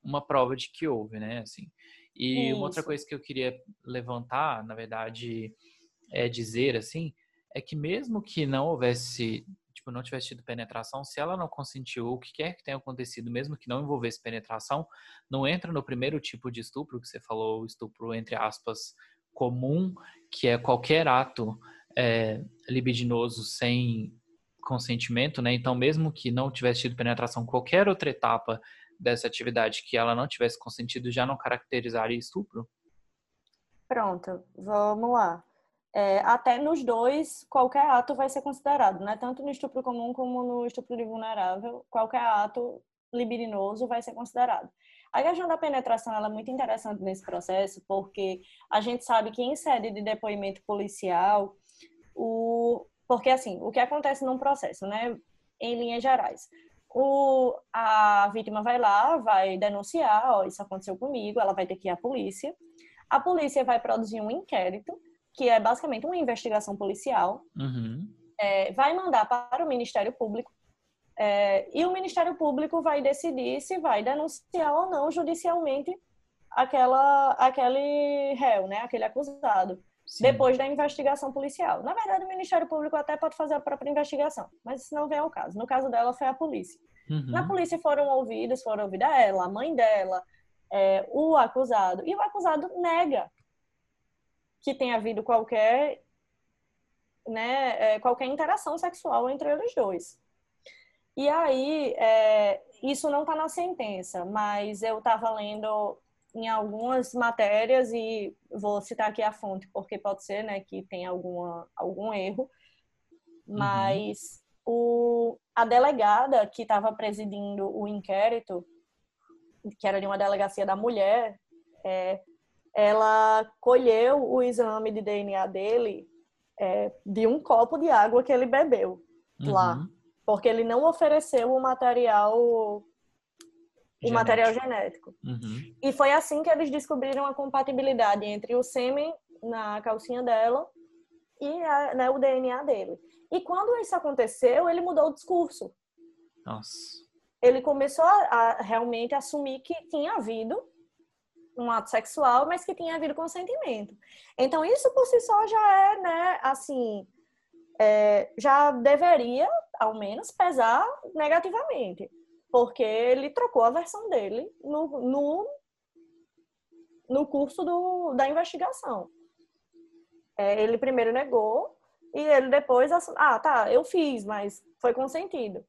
Speaker 1: uma prova de que houve, né? Assim. E uma outra coisa que eu queria levantar, na verdade, é dizer, assim, é que mesmo que não houvesse, tipo, não tivesse tido penetração, se ela não consentiu, o que quer que tenha acontecido, mesmo que não envolvesse penetração, não entra no primeiro tipo de estupro que você falou, estupro, entre aspas, comum, que é qualquer ato é, libidinoso sem consentimento, né? Então, mesmo que não tivesse tido penetração, qualquer outra etapa dessa atividade que ela não tivesse consentido já não caracterizaria estupro?
Speaker 2: Pronto, vamos lá. É, até nos dois, qualquer ato vai ser considerado, né? Tanto no estupro comum como no estupro de vulnerável, qualquer ato libidinoso vai ser considerado. A questão da penetração é muito interessante nesse processo, porque a gente sabe que em sede de depoimento policial, o... porque assim, o que acontece num processo, né? Em linhas gerais, o... a vítima vai lá, vai denunciar, ó, isso aconteceu comigo, ela vai ter que ir à polícia. A polícia vai produzir um inquérito, que é basicamente uma investigação policial,
Speaker 1: Uhum.
Speaker 2: é, vai mandar para o Ministério Público É, e o Ministério Público vai decidir se vai denunciar ou não judicialmente aquela, aquele réu, né, aquele acusado, Sim. depois da investigação policial. Na verdade, o Ministério Público até pode fazer a própria investigação, mas isso não vem ao caso. No caso dela, foi a polícia. Uhum. Na polícia foram ouvidos, foram ouvida ela, a mãe dela, é, o acusado. E o acusado nega que tenha havido qualquer, né, é, qualquer interação sexual entre eles dois. E aí, é, isso não está na sentença, mas eu estava lendo em algumas matérias e vou citar aqui a fonte porque pode ser, né, que tem alguma algum erro, uhum. mas uhum. o, a delegada que estava presidindo o inquérito, que era de uma delegacia da mulher, é, ela colheu o exame de DNA dele é, de um copo de água que ele bebeu uhum. lá, porque ele não ofereceu o material o material genético. Uhum. E foi assim que eles descobriram a compatibilidade entre o sêmen na calcinha dela e a, né, o DNA dele. E quando isso aconteceu, ele mudou o discurso.
Speaker 1: Nossa.
Speaker 2: Ele começou a, a realmente assumir que tinha havido um ato sexual, mas que tinha havido consentimento. Então, isso por si só já é, né, assim, é, já deveria, ao menos, pesar negativamente porque ele trocou a versão dele no, no, no curso do, da investigação. É, ele primeiro negou e ele depois, ah, tá, eu fiz, mas foi consentido.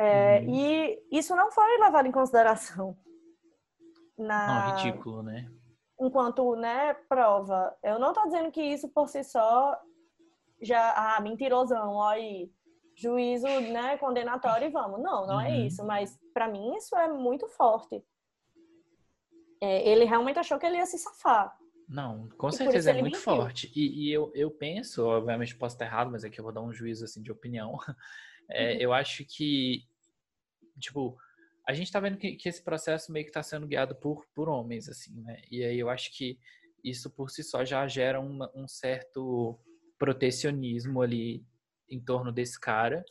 Speaker 2: É, uhum. E isso não foi levado em consideração.
Speaker 1: Na... Não, ridículo, né?
Speaker 2: Enquanto, né, prova. Eu não tô dizendo que isso por si só já, ah, mentirosão, olha aí juízo né, condenatório e vamos. Não, não é uhum. é isso. Mas para mim isso é muito forte. É, ele realmente achou que ele ia se safar.
Speaker 1: Não, com certeza é muito mentiu. forte. E, e, eu, eu penso, obviamente posso estar errado, mas aqui eu vou dar um juízo assim de opinião. É, uhum. Eu acho que, tipo, a gente tá vendo que, que esse processo meio que está sendo guiado por, por homens, assim, né? E aí eu acho que isso por si só já gera uma, um certo protecionismo ali em torno desse cara.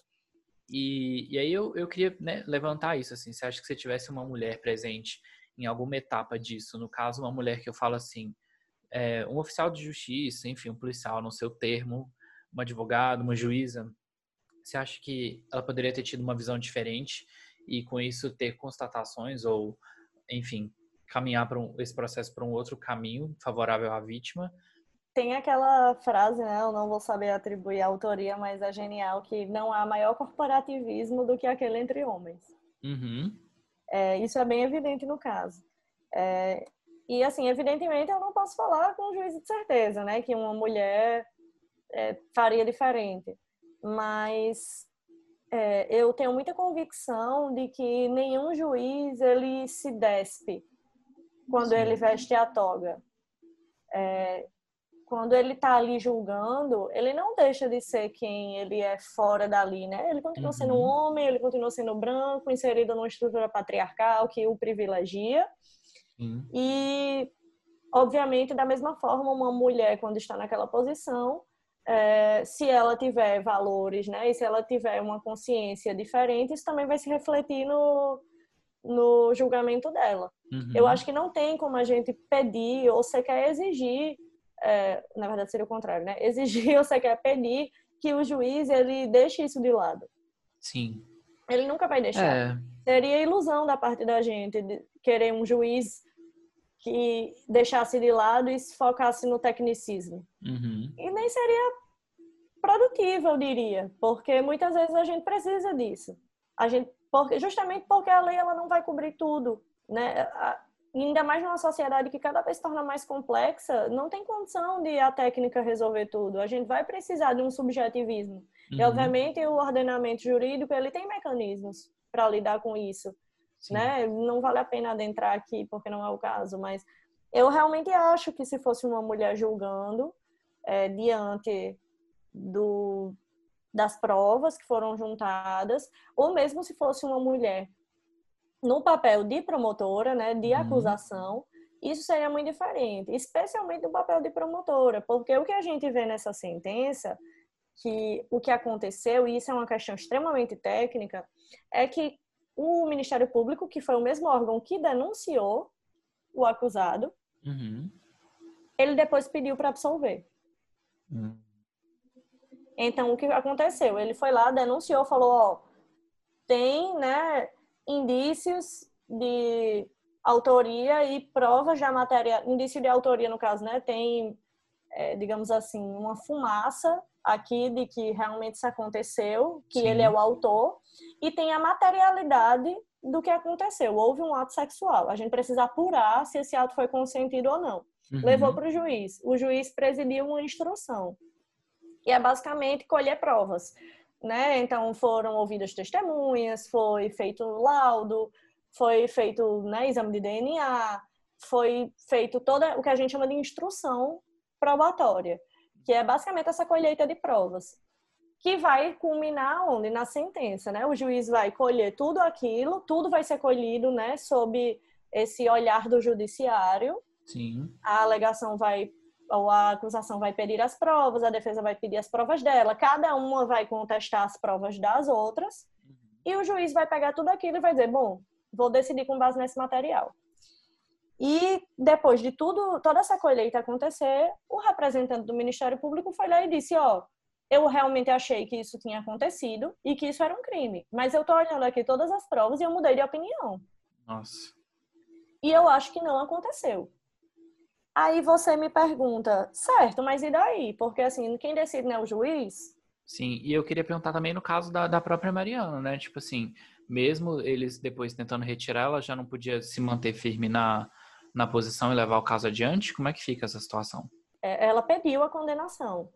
Speaker 1: E, e aí eu, eu queria né, levantar isso, assim, você acha que se tivesse uma mulher presente em alguma etapa disso, no caso uma mulher que eu falo assim, é, um oficial de justiça, enfim, um policial, no seu termo, um advogado, uma juíza, você acha que ela poderia ter tido uma visão diferente e com isso ter constatações ou, enfim, caminhar para um, esse processo para um outro caminho favorável à vítima?
Speaker 2: tem aquela frase, né? Eu não vou saber atribuir a autoria, mas é genial que não há maior corporativismo do que aquele entre homens.
Speaker 1: Uhum.
Speaker 2: É, isso é bem evidente no caso. É, e assim, evidentemente, eu não posso falar com juízo de certeza, né? Que uma mulher é, faria diferente. Mas é, eu tenho muita convicção de que nenhum juiz ele se despe quando Sim. ele veste a toga. É, quando ele está ali julgando, ele não deixa de ser quem ele é fora dali, né? Ele continua uhum. sendo um homem, ele continua sendo branco, inserido numa estrutura patriarcal que o privilegia. Uhum. E, obviamente, da mesma forma, uma mulher, quando está naquela posição, é, se ela tiver valores, né? E se ela tiver uma consciência diferente, isso também vai se refletir no, no julgamento dela. Uhum. Eu acho que não tem como a gente pedir ou sequer exigir é, na verdade seria o contrário, né? Exigir ou você quer pedir que o juiz ele deixe isso de lado.
Speaker 1: Sim.
Speaker 2: Ele nunca vai deixar. É. Seria ilusão da parte da gente querer um juiz que deixasse de lado e se focasse no tecnicismo.
Speaker 1: Uhum.
Speaker 2: E nem seria produtivo, eu diria, porque muitas vezes a gente precisa disso. A gente, porque, justamente porque a lei ela não vai cobrir tudo, né? E ainda mais numa sociedade que cada vez se torna mais complexa, não tem condição de a técnica resolver tudo. A gente vai precisar de um subjetivismo. Uhum. E, obviamente, o ordenamento jurídico ele tem mecanismos para lidar com isso. Né? Não vale a pena adentrar aqui, porque não é o caso, mas eu realmente acho que se fosse uma mulher julgando é, diante do, das provas que foram juntadas, ou mesmo se fosse uma mulher no papel de promotora, né, de uhum. acusação, isso seria muito diferente, especialmente no papel de promotora, porque o que a gente vê nessa sentença que o que aconteceu, e isso é uma questão extremamente técnica, é que o Ministério Público, que foi o mesmo órgão que denunciou o acusado, uhum. ele depois pediu para absolver. Uhum. Então, o que aconteceu? Ele foi lá, denunciou, falou, ó, tem, né, indícios de autoria e provas da matéria, indício de autoria no caso, né, tem, é, digamos assim, uma fumaça aqui de que realmente isso aconteceu, que Sim. ele é o autor, e tem a materialidade do que aconteceu. Houve um ato sexual. A gente precisa apurar se esse ato foi consentido ou não. Uhum. Levou para o juiz. O juiz presidiu uma instrução. E é basicamente colher provas. Né? Então foram ouvidas testemunhas, foi feito laudo, foi feito né, exame de DNA, foi feito toda o que a gente chama de instrução probatória que é basicamente essa colheita de provas, que vai culminar onde? Na sentença, né? O juiz vai colher tudo aquilo, tudo vai ser colhido, né, sob esse olhar do judiciário.
Speaker 1: Sim.
Speaker 2: A alegação vai ou a acusação vai pedir as provas, a defesa vai pedir as provas dela, cada uma vai contestar as provas das outras, uhum. e o juiz vai pegar tudo aquilo e vai dizer, bom, vou decidir com base nesse material. E depois de tudo, toda essa colheita acontecer, o representante do Ministério Público foi lá e disse: Ó, eu realmente achei que isso tinha acontecido e que isso era um crime, mas eu tô olhando aqui todas as provas e eu mudei de opinião.
Speaker 1: Nossa.
Speaker 2: E eu acho que não aconteceu. Aí você me pergunta, certo, mas e daí? Porque assim, quem decide não é o juiz?
Speaker 1: Sim, e eu queria perguntar também no caso da, da própria Mariana, né? Tipo assim, mesmo eles depois tentando retirar, ela já não podia se manter firme na, na posição e levar o caso adiante? Como é que fica essa situação?
Speaker 2: É, ela pediu a condenação.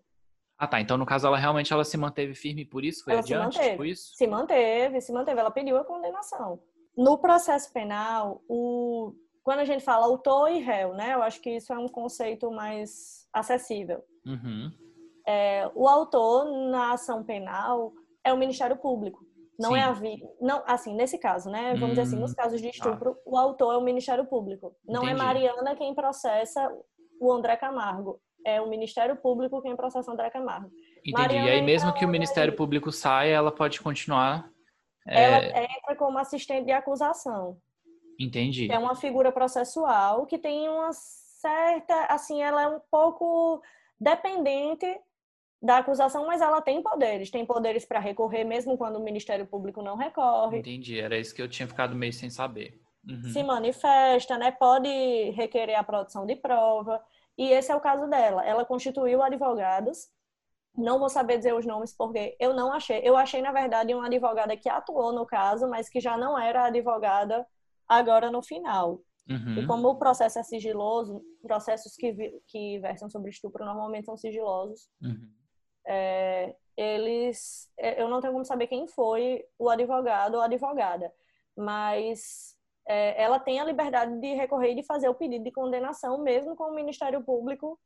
Speaker 1: Ah, tá. Então, no caso, ela realmente ela se manteve firme por isso? Foi ela adiante?
Speaker 2: Se manteve,
Speaker 1: tipo isso?
Speaker 2: se manteve, se manteve. Ela pediu a condenação. No processo penal, o... quando a gente fala autor e réu, né? Eu acho que isso é um conceito mais acessível.
Speaker 1: Uhum.
Speaker 2: É, o autor na ação penal é o Ministério Público. Não é Sim. é a vi... não, assim, nesse caso, né? Vamos hum, dizer assim, nos hum, casos de tá. estupro, ah. o autor é o Ministério Público. Não é Entendi. é Mariana quem processa o André Camargo. É o Ministério Público quem processa o André Camargo.
Speaker 1: Entendi. Mariana, e aí, mesmo que o Ministério Público saia, ela pode continuar.
Speaker 2: É... Ela entra como assistente de acusação.
Speaker 1: Entendi.
Speaker 2: É uma figura processual que tem uma certa, assim, ela é um pouco dependente da acusação, mas ela tem poderes, tem poderes para recorrer mesmo quando o Ministério Público não recorre.
Speaker 1: Entendi, era isso que eu tinha ficado meio sem saber.
Speaker 2: Uhum. Se manifesta, né? Pode requerer a produção de prova. E esse é o caso dela. Ela constituiu advogados. Não vou saber dizer os nomes porque eu não achei. Eu achei, na verdade, uma advogada que atuou no caso, mas que já não era advogada agora no final. Uhum. E como o processo é sigiloso, processos que, que versam sobre estupro normalmente são sigilosos. Uhum é, eles, é, eu não tenho como saber quem foi o advogado ou a advogada, mas é, ela tem a liberdade de recorrer e de fazer o pedido de condenação, mesmo com o Ministério Público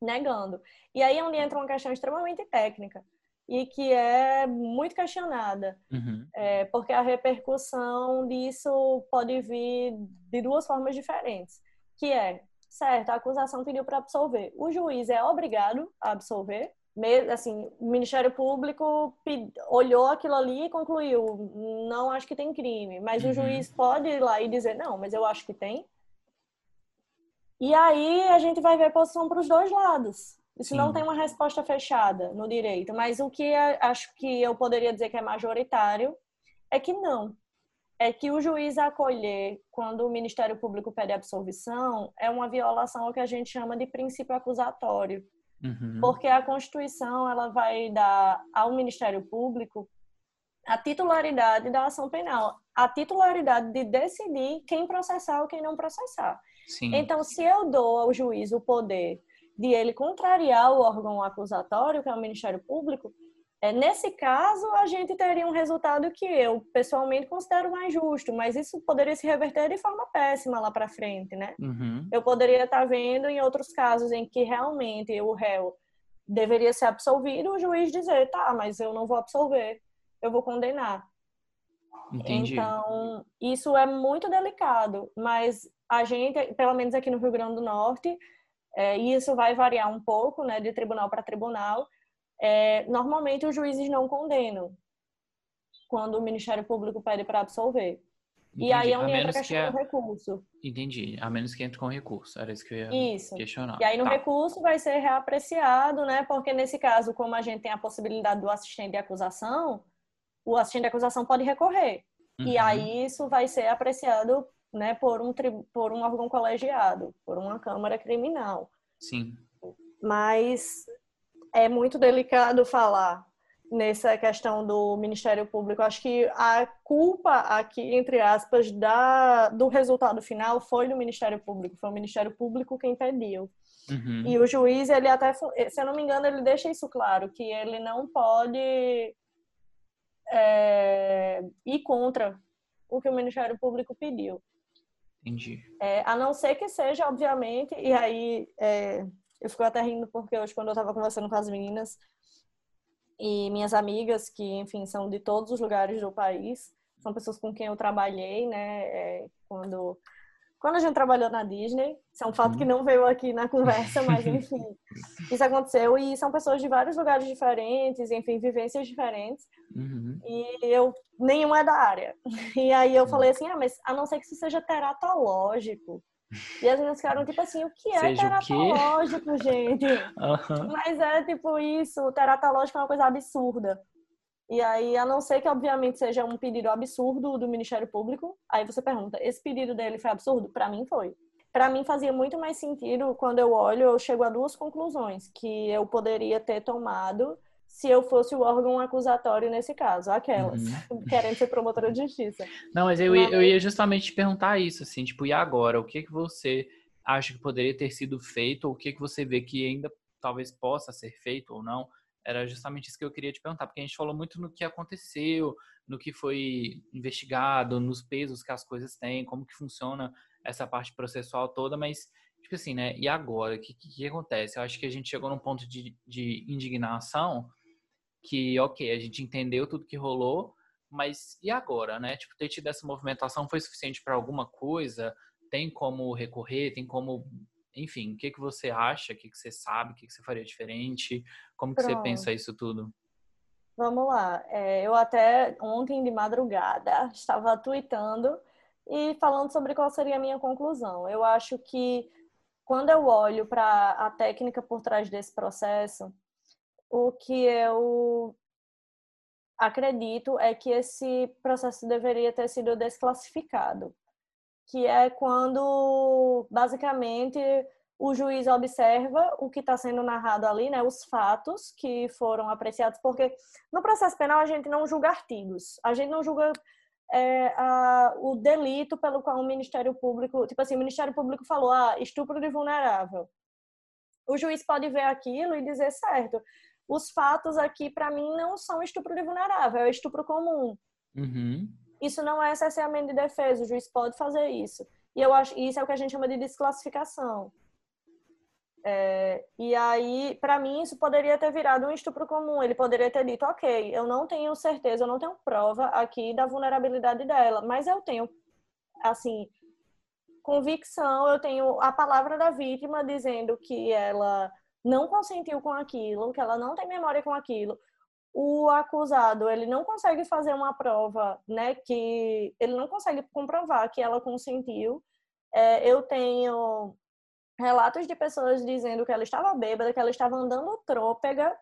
Speaker 2: negando. E aí é onde entra uma questão extremamente técnica e que é muito questionada, uhum. é, porque a repercussão disso pode vir de duas formas diferentes, que é certo, a acusação pediu para absolver. O juiz é obrigado a absolver. Assim, o Ministério Público olhou aquilo ali e concluiu, não acho que tem crime. Mas uhum. o juiz pode ir lá e dizer, não, mas eu acho que tem. E aí a gente vai ver a posição para os dois lados. Isso Sim. não tem uma resposta fechada no direito. Mas o que acho que eu poderia dizer que é majoritário é que não é que o juiz acolher quando o Ministério Público pede absolvição é uma violação ao que a gente chama de princípio acusatório. Uhum. Porque a Constituição ela vai dar ao Ministério Público a titularidade da ação penal, a titularidade de decidir quem processar ou quem não processar. Sim. Então, se eu dou ao juiz o poder de ele contrariar o órgão acusatório, que é o Ministério Público, é, nesse caso, a gente teria um resultado que eu, pessoalmente, considero mais justo, mas isso poderia se reverter de forma péssima lá para frente, né? Uhum. Eu poderia estar tá vendo em outros casos em que realmente o réu deveria ser absolvido, o juiz dizer, tá, mas eu não vou absolver, eu vou condenar. Entendi. Então, isso é muito delicado, mas a gente, pelo menos aqui no Rio Grande do Norte, é, isso vai variar um pouco, né, de tribunal para tribunal, é, normalmente os juízes não condenam quando o Ministério Público pede para absolver. Entendi. E aí é onde entra a questão é... do recurso.
Speaker 1: Entendi. A menos que entre com recurso. Era isso que eu ia isso. questionar.
Speaker 2: E aí no tá. recurso vai ser reapreciado, né? Porque nesse caso, como a gente tem a possibilidade do assistente de acusação, o assistente de acusação pode recorrer. Uhum. E aí isso vai ser apreciado né, por, um, por um órgão colegiado, por uma Câmara Criminal.
Speaker 1: Sim.
Speaker 2: Mas é muito delicado falar nessa questão do Ministério Público. Acho que a culpa aqui, entre aspas, da, do resultado final foi do Ministério Público. Foi o Ministério Público quem pediu. Uhum. E o juiz, ele até, se eu não me engano, ele deixa isso claro, que ele não pode é, ir contra o que o Ministério Público pediu.
Speaker 1: Entendi.
Speaker 2: É, a não ser que seja, obviamente, e aí é, eu fico até rindo porque hoje, quando eu estava conversando com as meninas, e minhas amigas, que, enfim, são de todos os lugares do país, são pessoas com quem eu trabalhei, né, é, quando, quando a gente trabalhou na Disney. Isso é um fato que uhum. não veio aqui na conversa, mas, enfim, isso aconteceu. E são pessoas de vários lugares diferentes, enfim, vivências diferentes. Uhum. E eu, nenhum é da área. E aí eu falei assim, ah, mas a não ser que isso seja teratológico, e as meninas ficaram tipo assim, o que é Seja teratológico, gente? Uhum. Mas é tipo isso, teratológico é uma coisa absurda. E aí, a não ser que, obviamente, seja um pedido absurdo do Ministério Público, aí você pergunta, esse pedido dele foi absurdo? Para mim, foi. Para mim, fazia muito mais sentido, quando eu olho, eu chego a duas conclusões que eu poderia ter tomado se eu fosse o órgão acusatório nesse caso, aquelas, uhum. querendo ser promotora de justiça.
Speaker 1: Não, mas eu, mas... eu ia justamente te perguntar isso, assim, tipo, e agora? O que, que você acha que poderia ter sido feito, ou o que, que você vê que ainda talvez possa ser feito ou não? Era justamente isso que eu queria te perguntar, porque a gente falou muito no que aconteceu, no que foi investigado, nos pesos que as coisas têm, como que funciona essa parte processual toda, mas tipo assim, né? E agora? O que, que, que, acontece? Eu acho que a gente chegou num ponto de, de indignação que, ok, a gente entendeu tudo que rolou, mas e agora, né? Tipo, ter tido essa movimentação foi suficiente para alguma coisa? Tem como recorrer? Tem como. Enfim, o que, que você acha? O que, que você sabe? O que, que você faria diferente? Como que Pronto. você pensa isso tudo?
Speaker 2: Vamos lá. É, eu até ontem de madrugada estava tweetando e falando sobre qual seria a minha conclusão. Eu acho que quando eu olho para a técnica por trás desse processo, o que eu acredito é que esse processo deveria ter sido desclassificado, que é quando basicamente o juiz observa o que está sendo narrado ali, né, os fatos que foram apreciados, porque no processo penal a gente não julga artigos, a gente não julga é, a, o delito pelo qual o Ministério Público, tipo assim, o Ministério Público falou, ah, estupro de vulnerável. O juiz pode ver aquilo e dizer, certo, os fatos aqui, para mim, não são estupro de vulnerável, é estupro comum.
Speaker 1: Uhum.
Speaker 2: Isso não é cerceamento de defesa, o juiz pode fazer isso. E eu acho isso é o que a gente chama de desclassificação. É, e aí, para mim, isso poderia ter virado um estupro comum. Ele poderia ter dito, ok, eu não tenho certeza, eu não tenho prova aqui da vulnerabilidade dela, mas eu tenho, assim, convicção, eu tenho a palavra da vítima dizendo que ela não consentiu com aquilo, que ela não tem memória com aquilo, o acusado ele não consegue fazer uma prova, né, que ele não consegue comprovar que ela consentiu. É, eu tenho relatos de pessoas dizendo que ela estava bêbada, que ela estava andando trôpega.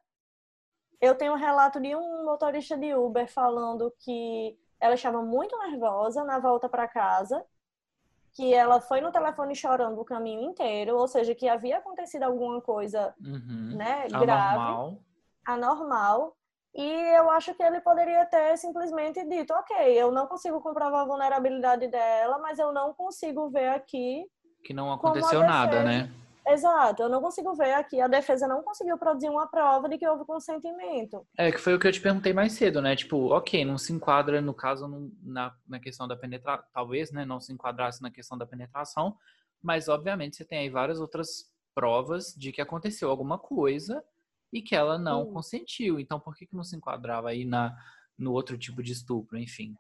Speaker 2: Eu tenho um relato de um motorista de Uber falando que ela estava muito nervosa na volta para casa que ela foi no telefone chorando o caminho inteiro, ou seja, que havia acontecido alguma coisa, uhum. né, grave, anormal. anormal. E eu acho que ele poderia ter simplesmente dito, ok, eu não consigo comprovar a vulnerabilidade dela, mas eu não consigo ver aqui
Speaker 1: que não aconteceu nada, né?
Speaker 2: Exato, eu não consigo ver aqui, a defesa não conseguiu produzir uma prova de que houve consentimento.
Speaker 1: É, que foi o que eu te perguntei mais cedo, né? Tipo, ok, não se enquadra, no caso, na, na questão da penetração, talvez, né, não se enquadrasse na questão da penetração, mas obviamente você tem aí várias outras provas de que aconteceu alguma coisa e que ela não Sim. consentiu. Então, por que, que não se enquadrava aí na, no outro tipo de estupro, enfim?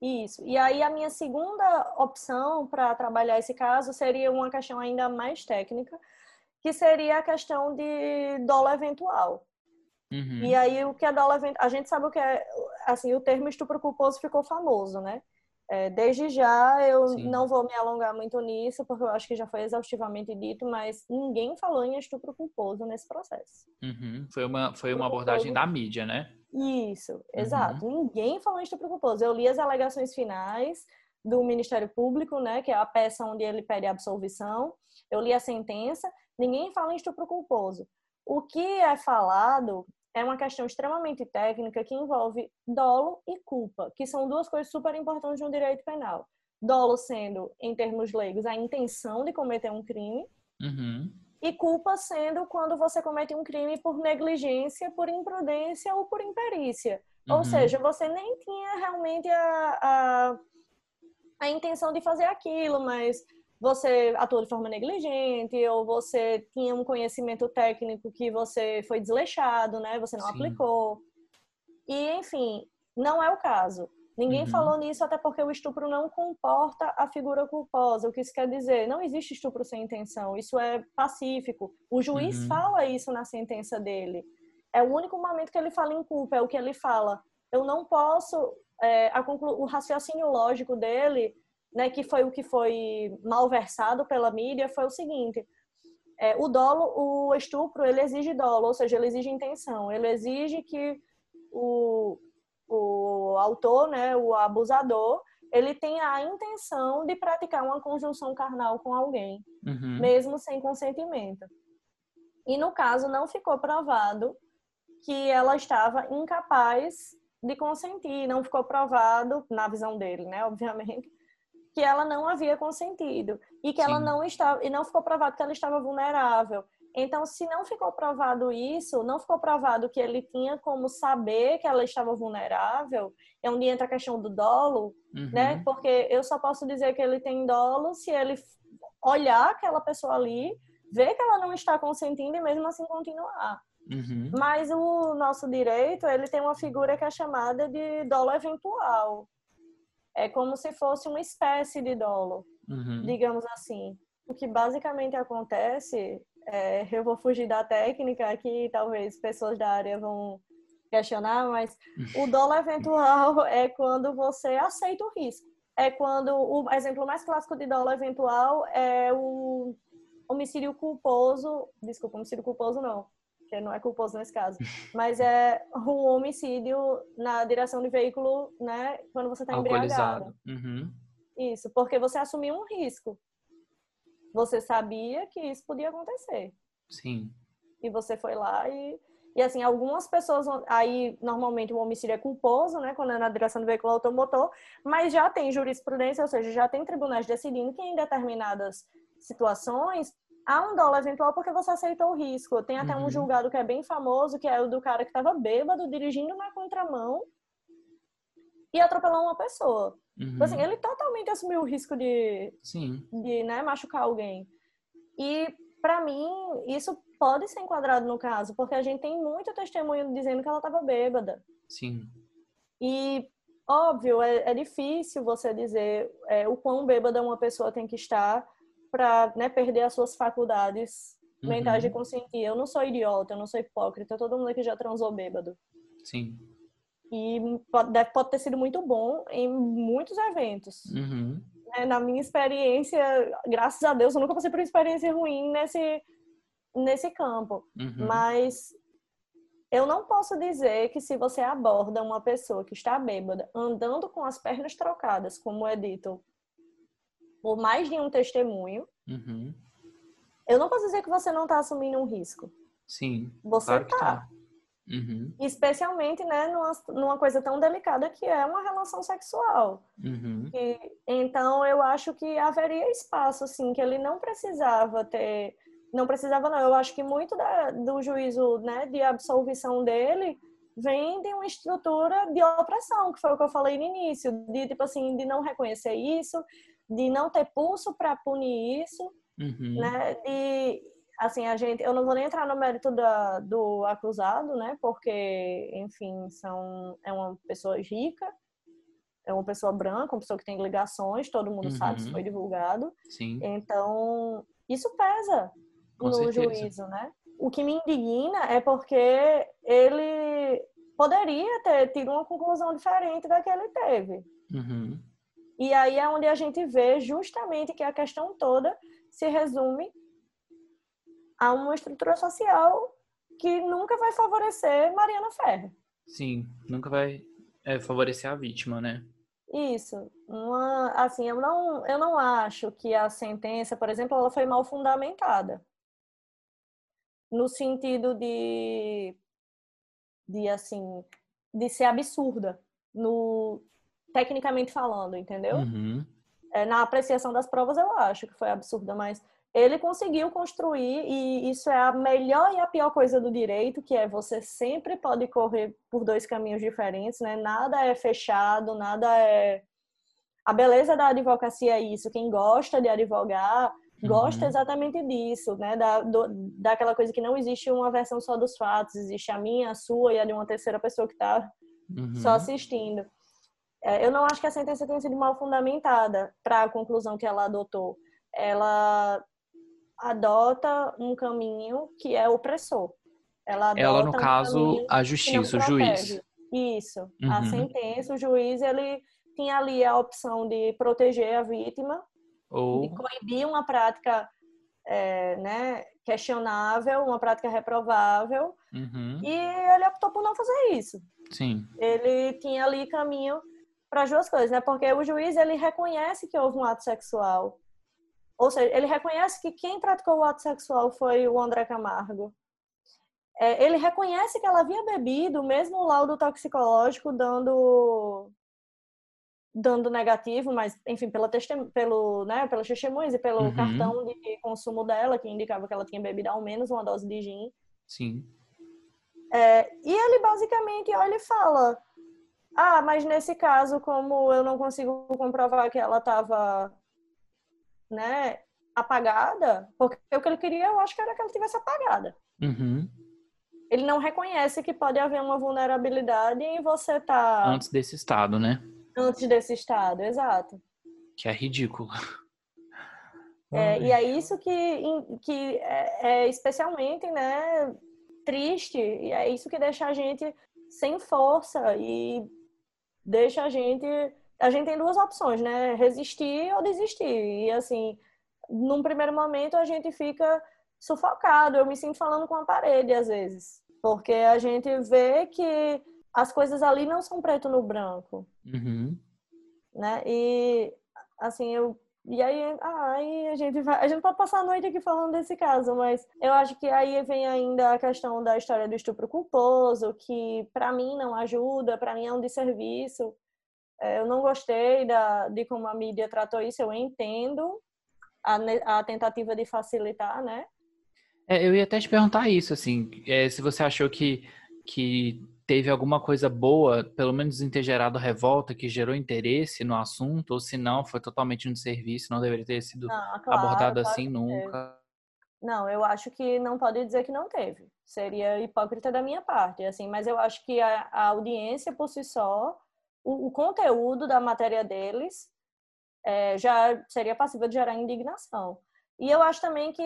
Speaker 2: Isso. E aí a minha segunda opção para trabalhar esse caso seria uma questão ainda mais técnica, que seria a questão de dolo eventual. Uhum. E aí o que é dolo a gente sabe o que é, assim, o termo estupro culposo ficou famoso, né? É, desde já eu Sim. não vou me alongar muito nisso, porque eu acho que já foi exaustivamente dito, mas ninguém falou em estupro culposo nesse processo.
Speaker 1: Uhum. Foi uma, foi uma abordagem da mídia, né?
Speaker 2: Isso, exato. Uhum. Ninguém falou em estupro culposo. Eu li as alegações finais do Ministério Público, né, que é a peça onde ele pede a absolvição. Eu li a sentença. Ninguém fala em estupro culposo. O que é falado é uma questão extremamente técnica que envolve dolo e culpa, que são duas coisas super importantes no direito penal. Dolo sendo, em termos leigos, a intenção de cometer um crime, uhum. e culpa sendo quando você comete um crime por negligência, por imprudência ou por imperícia. Uhum. Ou seja, você nem tinha realmente a, a, a intenção de fazer aquilo, mas você atuou de forma negligente ou você tinha um conhecimento técnico que você foi desleixado, né? Você não Sim. aplicou. E, enfim, não é o caso. Ninguém uhum. falou nisso até porque o estupro não comporta a figura culposa. O que isso quer dizer? Não existe estupro sem intenção. Isso é pacífico. O juiz uhum. fala isso na sentença dele. É o único momento que ele fala em culpa, é o que ele fala. Eu não posso. É, o raciocínio lógico dele né, que foi o que foi malversado pela mídia, foi o seguinte: é, o dolo, o estupro, ele exige dolo, ou seja, ele exige intenção, ele exige que o, o autor, né, o abusador, ele tenha a intenção de praticar uma conjunção carnal com alguém, uhum. mesmo sem consentimento. E no caso não ficou provado que ela estava incapaz de consentir, não ficou provado na visão dele, né, obviamente, que ela não havia consentido e que Sim. ela não estava e não ficou provado que ela estava vulnerável. Então, se não ficou provado isso, não ficou provado que ele tinha como saber que ela estava vulnerável, é onde entra a questão do dolo, uhum. né? Porque eu só posso dizer que ele tem dolo se ele olhar aquela pessoa ali, ver que ela não está consentindo e mesmo assim continuar. Uhum. Mas o nosso direito, ele tem uma figura que é chamada de dolo eventual, é como se fosse uma espécie de dolo, uhum. digamos assim. O que basicamente acontece, é, eu vou fugir da técnica aqui, talvez pessoas da área vão questionar, mas o dolo eventual é quando você aceita o risco. É quando o exemplo mais clássico de dolo eventual é o homicídio culposo, desculpa, homicídio culposo não, que não é culposo nesse caso, mas é um homicídio na direção de veículo, né, quando você está embriagado. Uhum. Isso, porque você assumiu um risco. Você sabia que isso podia acontecer.
Speaker 1: Sim.
Speaker 2: E você foi lá e e assim, algumas pessoas aí normalmente o homicídio é culposo, né, quando é na direção do veículo automotor, mas já tem jurisprudência, ou seja, já tem tribunais decidindo que em determinadas situações há um dólar eventual porque você aceitou o risco. Tem até uhum. um julgado que é bem famoso, que é o do cara que estava bêbado, dirigindo na contramão e atropelou uma pessoa. Uhum. Então, assim, ele totalmente assumiu o risco de,
Speaker 1: Sim.
Speaker 2: de né, machucar alguém. E, para mim, isso pode ser enquadrado no caso, porque a gente tem muito testemunho dizendo que ela estava bêbada.
Speaker 1: Sim.
Speaker 2: E, óbvio, é, é difícil você dizer é, o quão bêbada uma pessoa tem que estar para né, perder as suas faculdades uhum. mentais de consentir. Eu não sou idiota, eu não sou hipócrita, todo mundo aqui já transou bêbado.
Speaker 1: Sim.
Speaker 2: E pode, pode ter sido muito bom em muitos eventos.
Speaker 1: Uhum.
Speaker 2: É, na minha experiência, graças a Deus, eu nunca passei por uma experiência ruim nesse, nesse campo. Uhum. Mas eu não posso dizer que se você aborda uma pessoa que está bêbada, andando com as pernas trocadas, como é dito por mais de um testemunho,
Speaker 1: uhum.
Speaker 2: eu não posso dizer que você não está assumindo um risco.
Speaker 1: Sim.
Speaker 2: Você claro tá. tá.
Speaker 1: Uhum.
Speaker 2: Especialmente, né, numa, numa coisa tão delicada que é uma relação sexual.
Speaker 1: Uhum.
Speaker 2: E, então, eu acho que haveria espaço, assim, que ele não precisava ter. Não precisava, não. Eu acho que muito da, do juízo né, de absolvição dele vem de uma estrutura de opressão, que foi o que eu falei no início, de tipo assim, de não reconhecer isso, de não ter pulso para punir isso,
Speaker 1: uhum.
Speaker 2: né? De assim a gente, eu não vou nem entrar no mérito da, do acusado, né? Porque, enfim, são é uma pessoa rica, é uma pessoa branca, uma pessoa que tem ligações, todo mundo uhum. sabe, isso foi divulgado.
Speaker 1: Sim.
Speaker 2: Então isso pesa Com no certeza. juízo, né? o que me indigna é porque ele poderia ter tido uma conclusão diferente da que ele teve.
Speaker 1: Uhum.
Speaker 2: E aí é onde a gente vê justamente que a questão toda se resume a uma estrutura social que nunca vai favorecer Mariana Ferrer.
Speaker 1: Sim, nunca vai é, favorecer a vítima, né?
Speaker 2: Isso. Uma, assim, eu não, eu não acho que a sentença, por exemplo, ela foi mal fundamentada. No sentido de, de assim, de ser absurda, no tecnicamente falando, entendeu?
Speaker 1: Uhum.
Speaker 2: É, na apreciação das provas eu acho que foi absurda, mas ele conseguiu construir e isso é a melhor e a pior coisa do direito, que é você sempre pode correr por dois caminhos diferentes, né? Nada é fechado, nada é a beleza da advocacia é isso. Quem gosta de advogar gosta uhum. exatamente disso, né? Da, do, daquela coisa que não existe uma versão só dos fatos, existe a minha, a sua e a de uma terceira pessoa que está uhum. só assistindo. É, eu não acho que a sentença tenha sido mal fundamentada para a conclusão que ela adotou. Ela adota um caminho que é opressor.
Speaker 1: Ela, ela no um caso, a justiça, o juiz.
Speaker 2: Isso. Uhum. A sentença, o juiz, ele tinha ali a opção de proteger a vítima,
Speaker 1: Ou...
Speaker 2: de coibir uma prática é, né, questionável, uma prática reprovável,
Speaker 1: uhum.
Speaker 2: e ele optou por não fazer isso.
Speaker 1: Sim.
Speaker 2: Ele tinha ali caminho para as duas coisas, né? Porque o juiz ele reconhece que houve um ato sexual, ou seja, ele reconhece que quem praticou o ato sexual foi o André Camargo. É, ele reconhece que ela havia bebido, mesmo o laudo toxicológico dando dando negativo, mas enfim, pela pelo, né, pelas testemunhas e pelo uhum. cartão de consumo dela, que indicava que ela tinha bebido ao menos uma dose de gin.
Speaker 1: Sim.
Speaker 2: É, e ele basicamente olha e fala: Ah, mas nesse caso, como eu não consigo comprovar que ela estava né, apagada, porque o que ele queria, eu acho que era que ela tivesse apagada.
Speaker 1: Uhum.
Speaker 2: Ele não reconhece que pode haver uma vulnerabilidade em você estar. Tá...
Speaker 1: Antes desse estado, né?
Speaker 2: Antes desse estado, exato.
Speaker 1: Que é ridículo.
Speaker 2: É, e é isso que, que é, é especialmente né, triste, e é isso que deixa a gente sem força e deixa a gente a gente tem duas opções, né? Resistir ou desistir. E assim, num primeiro momento a gente fica sufocado. Eu me sinto falando com a parede às vezes, porque a gente vê que as coisas ali não são preto no branco,
Speaker 1: uhum.
Speaker 2: né? E assim eu e aí, ah, aí a gente vai, a gente pode passar a noite aqui falando desse caso, mas eu acho que aí vem ainda a questão da história do estupro culposo, que para mim não ajuda, para mim é um desserviço. É, eu não gostei da, de como a mídia tratou isso, eu entendo a, a tentativa de facilitar, né?
Speaker 1: É, eu ia até te perguntar isso, assim, é, se você achou que, que teve alguma coisa boa, pelo menos em ter gerado revolta, que gerou interesse no assunto, ou se não, foi totalmente um serviço, não deveria ter sido não, claro, abordado claro assim nunca.
Speaker 2: Não, eu acho que não pode dizer que não teve. Seria hipócrita da minha parte, assim, mas eu acho que a, a audiência por si só o, o conteúdo da matéria deles é, já seria passível de gerar indignação. E eu acho também que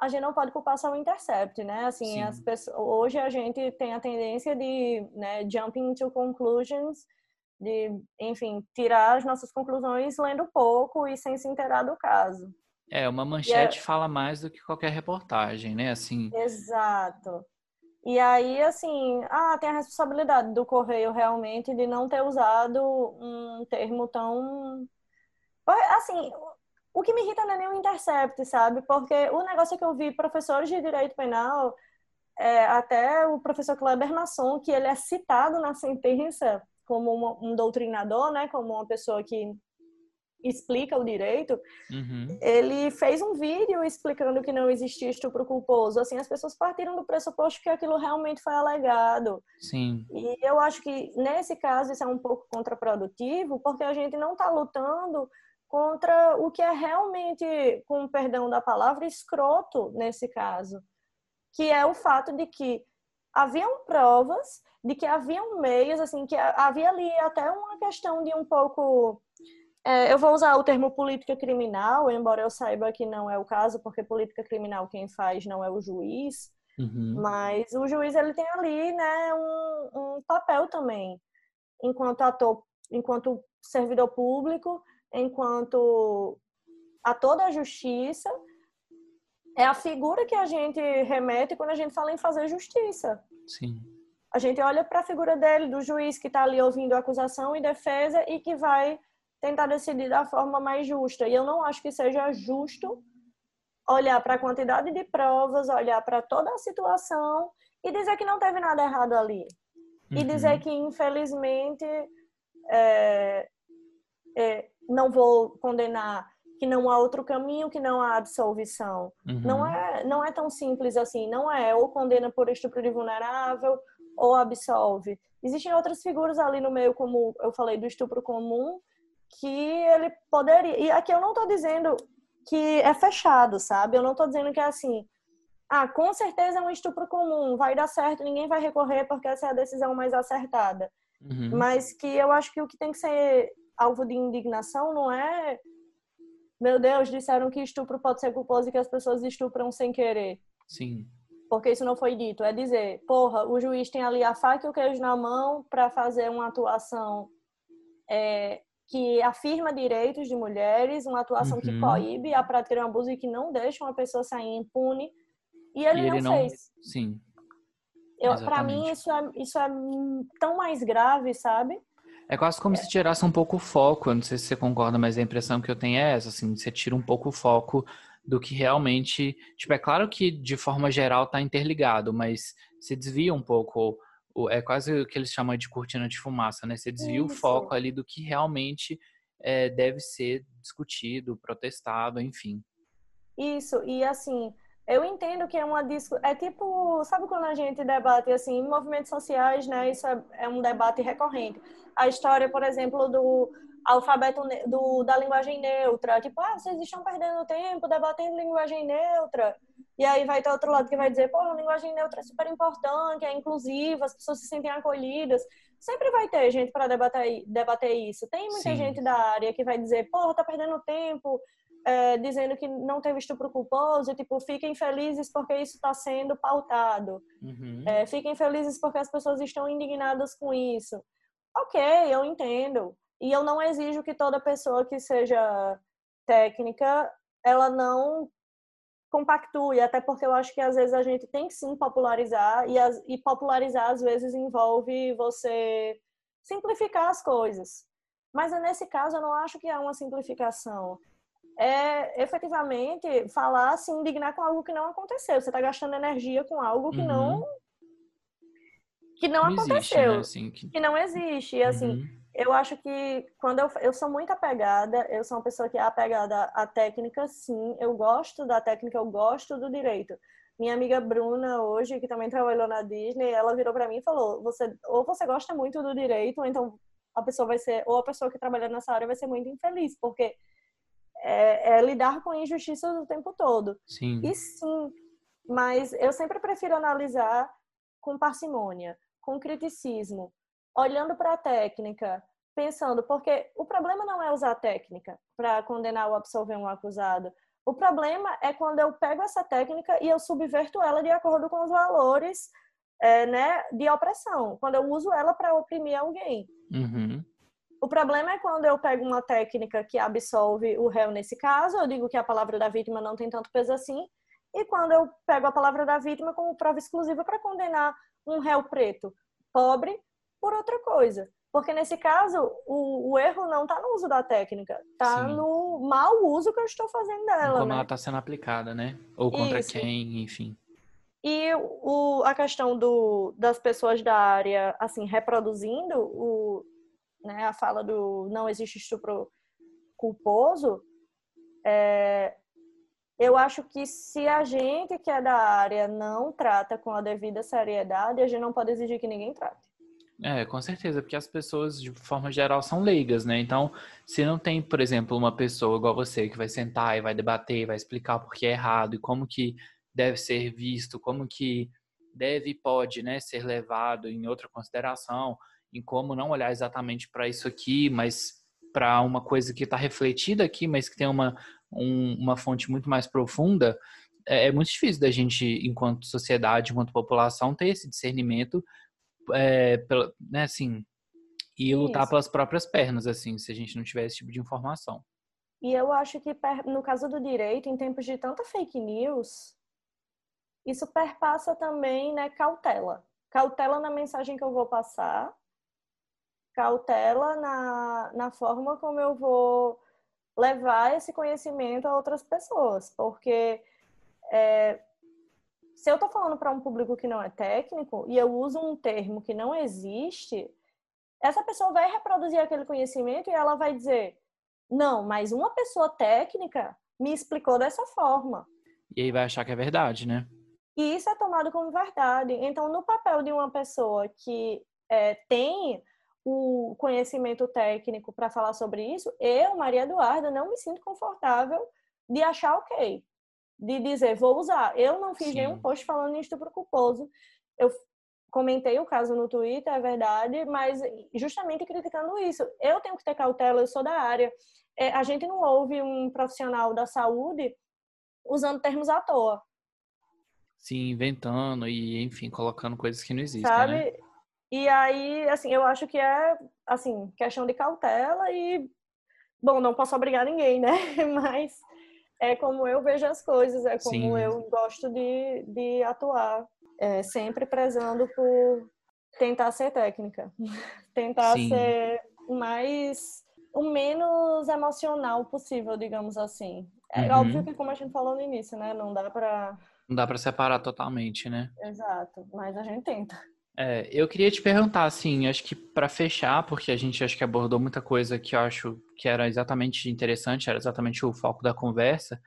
Speaker 2: a gente não pode culpar só o Intercept, né? Assim, as pessoas, hoje a gente tem a tendência de né, jumping to conclusions, de, enfim, tirar as nossas conclusões lendo pouco e sem se inteirar do caso.
Speaker 1: É, uma manchete é... fala mais do que qualquer reportagem, né? Assim.
Speaker 2: Exato. E aí, assim, ah, tem a responsabilidade do correio realmente de não ter usado um termo tão. Assim, o que me irrita não é nem o intercept, sabe? Porque o negócio é que eu vi professores de direito penal, é, até o professor Kleber Masson, que ele é citado na sentença como um doutrinador, né? Como uma pessoa que explica o direito,
Speaker 1: uhum.
Speaker 2: ele fez um vídeo explicando que não existia estupro culposo. Assim, as pessoas partiram do pressuposto que aquilo realmente foi alegado.
Speaker 1: Sim.
Speaker 2: E eu acho que nesse caso isso é um pouco contraprodutivo, porque a gente não está lutando contra o que é realmente, com perdão da palavra, escroto nesse caso, que é o fato de que haviam provas de que haviam meios, assim, que havia ali até uma questão de um pouco é, eu vou usar o termo política criminal, embora eu saiba que não é o caso, porque política criminal quem faz não é o juiz, Uhum. Mas o juiz ele tem ali, né, um, um papel também, enquanto ator, enquanto servidor público, enquanto ator da justiça, é a figura que a gente remete quando a gente fala em fazer justiça.
Speaker 1: Sim.
Speaker 2: A gente olha para a figura dele, do juiz que está ali ouvindo acusação e defesa e que vai tentar decidir da forma mais justa. E eu não acho que seja justo olhar para a quantidade de provas, olhar para toda a situação e dizer que não teve nada errado ali. Uhum. E dizer que, infelizmente, é, é, não vou condenar, que não há outro caminho, que não há absolvição. Uhum. Não, é, não é tão simples assim. Não é ou condena por estupro de vulnerável ou absolve. Existem outras figuras ali no meio, como eu falei, do estupro comum, que ele poderia. E aqui eu não estou dizendo que é fechado, sabe? Eu não estou dizendo que é assim. Ah, com certeza é um estupro comum, vai dar certo, ninguém vai recorrer porque essa é a decisão mais acertada. Uhum. Mas que eu acho que o que tem que ser alvo de indignação não é. Meu Deus, disseram que estupro pode ser culposo e que as pessoas estupram sem querer.
Speaker 1: Sim.
Speaker 2: Porque isso não foi dito. É dizer, porra, o juiz tem ali a faca e o queijo na mão para fazer uma atuação é, que afirma direitos de mulheres, uma atuação uhum. que coíbe a prática de um abuso e que não deixa uma pessoa sair impune. E ele, e ele não, não, fez.
Speaker 1: Sim.
Speaker 2: Para mim, isso é, isso é tão mais grave, sabe?
Speaker 1: É quase como é. se tirasse um pouco o foco. Eu não sei se você concorda, mas a impressão que eu tenho é essa, assim, você tira um pouco o foco do que realmente. Tipo, é claro que de forma geral está interligado, mas se desvia um pouco é quase o que eles chamam de cortina de fumaça, né? Você desvia Isso. o foco ali do que realmente é, deve ser discutido, protestado, enfim.
Speaker 2: Isso, e assim, eu entendo que é uma discussão. É tipo, sabe quando a gente debate assim, em movimentos sociais, né? Isso é, é um debate recorrente. A história, por exemplo, do alfabeto do, da linguagem neutra. Tipo, ah, vocês estão perdendo tempo debatendo linguagem neutra. E aí vai ter outro lado que vai dizer, pô, a linguagem neutra é super importante, é inclusiva, as pessoas se sentem acolhidas. Sempre vai ter gente para debater, debater isso. Tem muita Sim. gente da área que vai dizer, pô, tá perdendo tempo, é, dizendo que não teve estupro culposo, tipo, fiquem felizes porque isso está sendo pautado. Uhum. É, fiquem felizes porque as pessoas estão indignadas com isso. Ok, eu entendo. E eu não exijo que toda pessoa que seja técnica, ela não compactue, até porque eu acho que às vezes a gente tem que sim popularizar e, as, e popularizar às vezes envolve você simplificar as coisas. Mas nesse caso eu não acho que é uma simplificação. É efetivamente falar, se indignar com algo que não aconteceu. Você está gastando energia com algo que uhum. não que não, não aconteceu, existe, né? assim, que... que... não existe. E assim, uhum eu acho que quando eu, eu sou muito apegada, eu sou uma pessoa que é apegada à técnica, sim. Eu gosto da técnica, eu gosto do direito. Minha amiga Bruna, hoje, que também trabalhou na Disney, ela virou para mim e falou: você, ou você gosta muito do direito, ou então a pessoa vai ser, ou a pessoa que trabalha nessa área vai ser muito infeliz, porque é, é lidar com injustiças o tempo todo.
Speaker 1: Sim.
Speaker 2: E sim, mas eu sempre prefiro analisar com parcimônia, com criticismo olhando para a técnica, pensando, porque o problema não é usar a técnica para condenar ou absolver um acusado. O problema é quando eu pego essa técnica e eu subverto ela de acordo com os valores é, né, de opressão, quando eu uso ela para oprimir alguém.
Speaker 1: Uhum.
Speaker 2: O problema é quando eu pego uma técnica que absolve o réu nesse caso, eu digo que a palavra da vítima não tem tanto peso assim, e quando eu pego a palavra da vítima como prova exclusiva para condenar um réu preto, pobre, por outra coisa. Porque nesse caso, o, o erro não está no uso da técnica, está no mau uso que eu estou fazendo dela.
Speaker 1: Como
Speaker 2: né?
Speaker 1: ela está sendo aplicada, né? Ou contra Isso. quem, enfim.
Speaker 2: E o, a questão do, das pessoas da área, assim, reproduzindo o, né, a fala do não existe estupro culposo, é, eu acho que se a gente que é da área não trata com a devida seriedade, a gente não pode exigir que ninguém trate.
Speaker 1: É, com certeza, porque as pessoas, de forma geral, são leigas, né? Então, se não tem, por exemplo, uma pessoa igual você que vai sentar e vai debater, vai explicar por que é errado e como que deve ser visto, como que deve e pode, né, ser levado em outra consideração, em como não olhar exatamente para isso aqui, mas para uma coisa que está refletida aqui, mas que tem uma, um, uma fonte muito mais profunda, é, é muito difícil da gente, enquanto sociedade, enquanto população, ter esse discernimento, é, pela, né, assim, e lutar Isso. pelas próprias pernas, assim, se a gente não tiver esse tipo de informação.
Speaker 2: E eu acho que no caso do direito, em tempos de tanta fake news, isso perpassa também, né, cautela. Cautela na mensagem que eu vou passar, cautela na, na forma como eu vou levar esse conhecimento a outras pessoas, porque é, se eu estou falando para um público que não é técnico e eu uso um termo que não existe, essa pessoa vai reproduzir aquele conhecimento e ela vai dizer: não, mas uma pessoa técnica me explicou dessa forma.
Speaker 1: E aí vai achar que é verdade, né?
Speaker 2: E isso é tomado como verdade. Então, no papel de uma pessoa que é, tem o conhecimento técnico para falar sobre isso, eu, Maria Eduarda, não me sinto confortável de achar ok, de dizer vou usar. Eu não fiz Sim. nenhum post falando em estupro culposo. Eu comentei o caso no Twitter, é verdade, mas justamente criticando isso. Eu tenho que ter cautela, eu sou da área. É, a gente não ouve um profissional da saúde usando termos à toa.
Speaker 1: Sim, inventando e, enfim, colocando coisas que não existem,
Speaker 2: Sabe?
Speaker 1: Né?
Speaker 2: E aí, assim, eu acho que é, assim, questão de cautela e, bom, não posso obrigar ninguém, né? Mas é como eu vejo as coisas, é como Sim. eu gosto de, de atuar, é, sempre prezando por tentar ser técnica, tentar Sim. ser o mais, o menos emocional possível, digamos assim. É uhum. óbvio que, como a gente falou no início, né? Não dá pra...
Speaker 1: Não dá pra separar totalmente, né?
Speaker 2: Exato, mas a gente tenta.
Speaker 1: É, eu queria te perguntar, assim, acho que para fechar, porque a gente acho que abordou muita coisa que eu acho que era exatamente interessante, era exatamente o foco da conversa,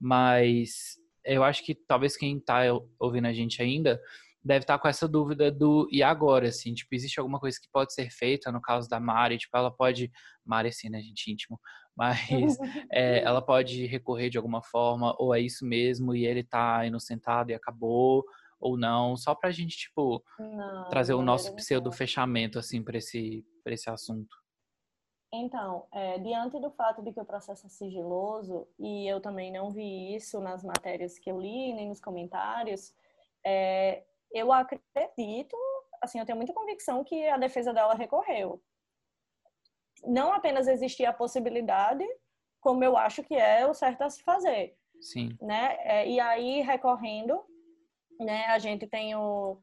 Speaker 1: mas eu acho que talvez quem está ouvindo a gente ainda deve estar tá com essa dúvida do e agora, assim, tipo, existe alguma coisa que pode ser feita no caso da Mari, tipo, ela pode, Mari assim, né, gente íntimo, mas é, ela pode recorrer de alguma forma, ou é isso mesmo, e ele tá inocentado e acabou, ou não, só pra gente, tipo, não, trazer o nosso pseudo fechamento, assim, para esse, pra esse assunto.
Speaker 2: Então, é, diante do fato de que o processo é sigiloso, e eu também não vi isso nas matérias que eu li, nem nos comentários, é, eu acredito, assim, eu tenho muita convicção que a defesa dela recorreu. Não apenas existia a possibilidade, como eu acho que é o certo a se fazer.
Speaker 1: Sim.
Speaker 2: Né? É, e aí, recorrendo, né? A gente tem o,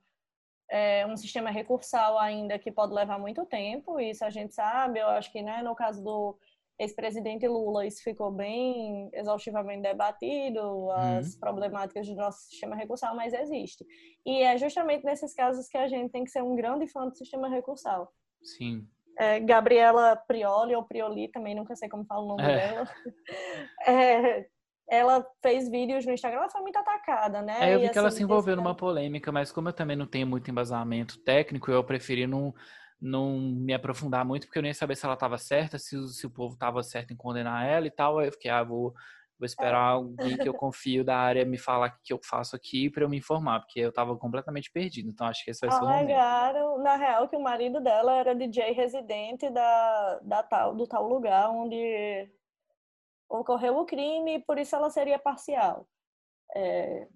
Speaker 2: é, um sistema recursal ainda que pode levar muito tempo, isso a gente sabe. Eu acho que né, no caso do ex-presidente Lula, isso ficou bem exaustivamente debatido, as uhum. problemáticas do nosso sistema recursal, mas existe. E é justamente nesses casos que a gente tem que ser um grande fã do sistema recursal.
Speaker 1: Sim.
Speaker 2: É, Gabriela Prioli, ou Prioli, também nunca sei como fala o nome é. dela, é, ela fez vídeos no Instagram, ela foi muito atacada, né?
Speaker 1: É, eu vi e, que ela assim, se envolveu numa polêmica, mas como eu também não tenho muito embasamento técnico, eu preferi não, não me aprofundar muito, porque eu nem sabia se ela estava certa, se, se o povo estava certo em condenar ela e tal. Aí eu fiquei, ah, vou, vou esperar é. alguém que eu confio da área me falar o que eu faço aqui para eu me informar, porque eu estava completamente perdido. Então acho que esse vai ser o
Speaker 2: momento. na real, que o marido dela era DJ residente da, da tal, do tal lugar onde ocorreu o crime e por isso ela seria parcial. É,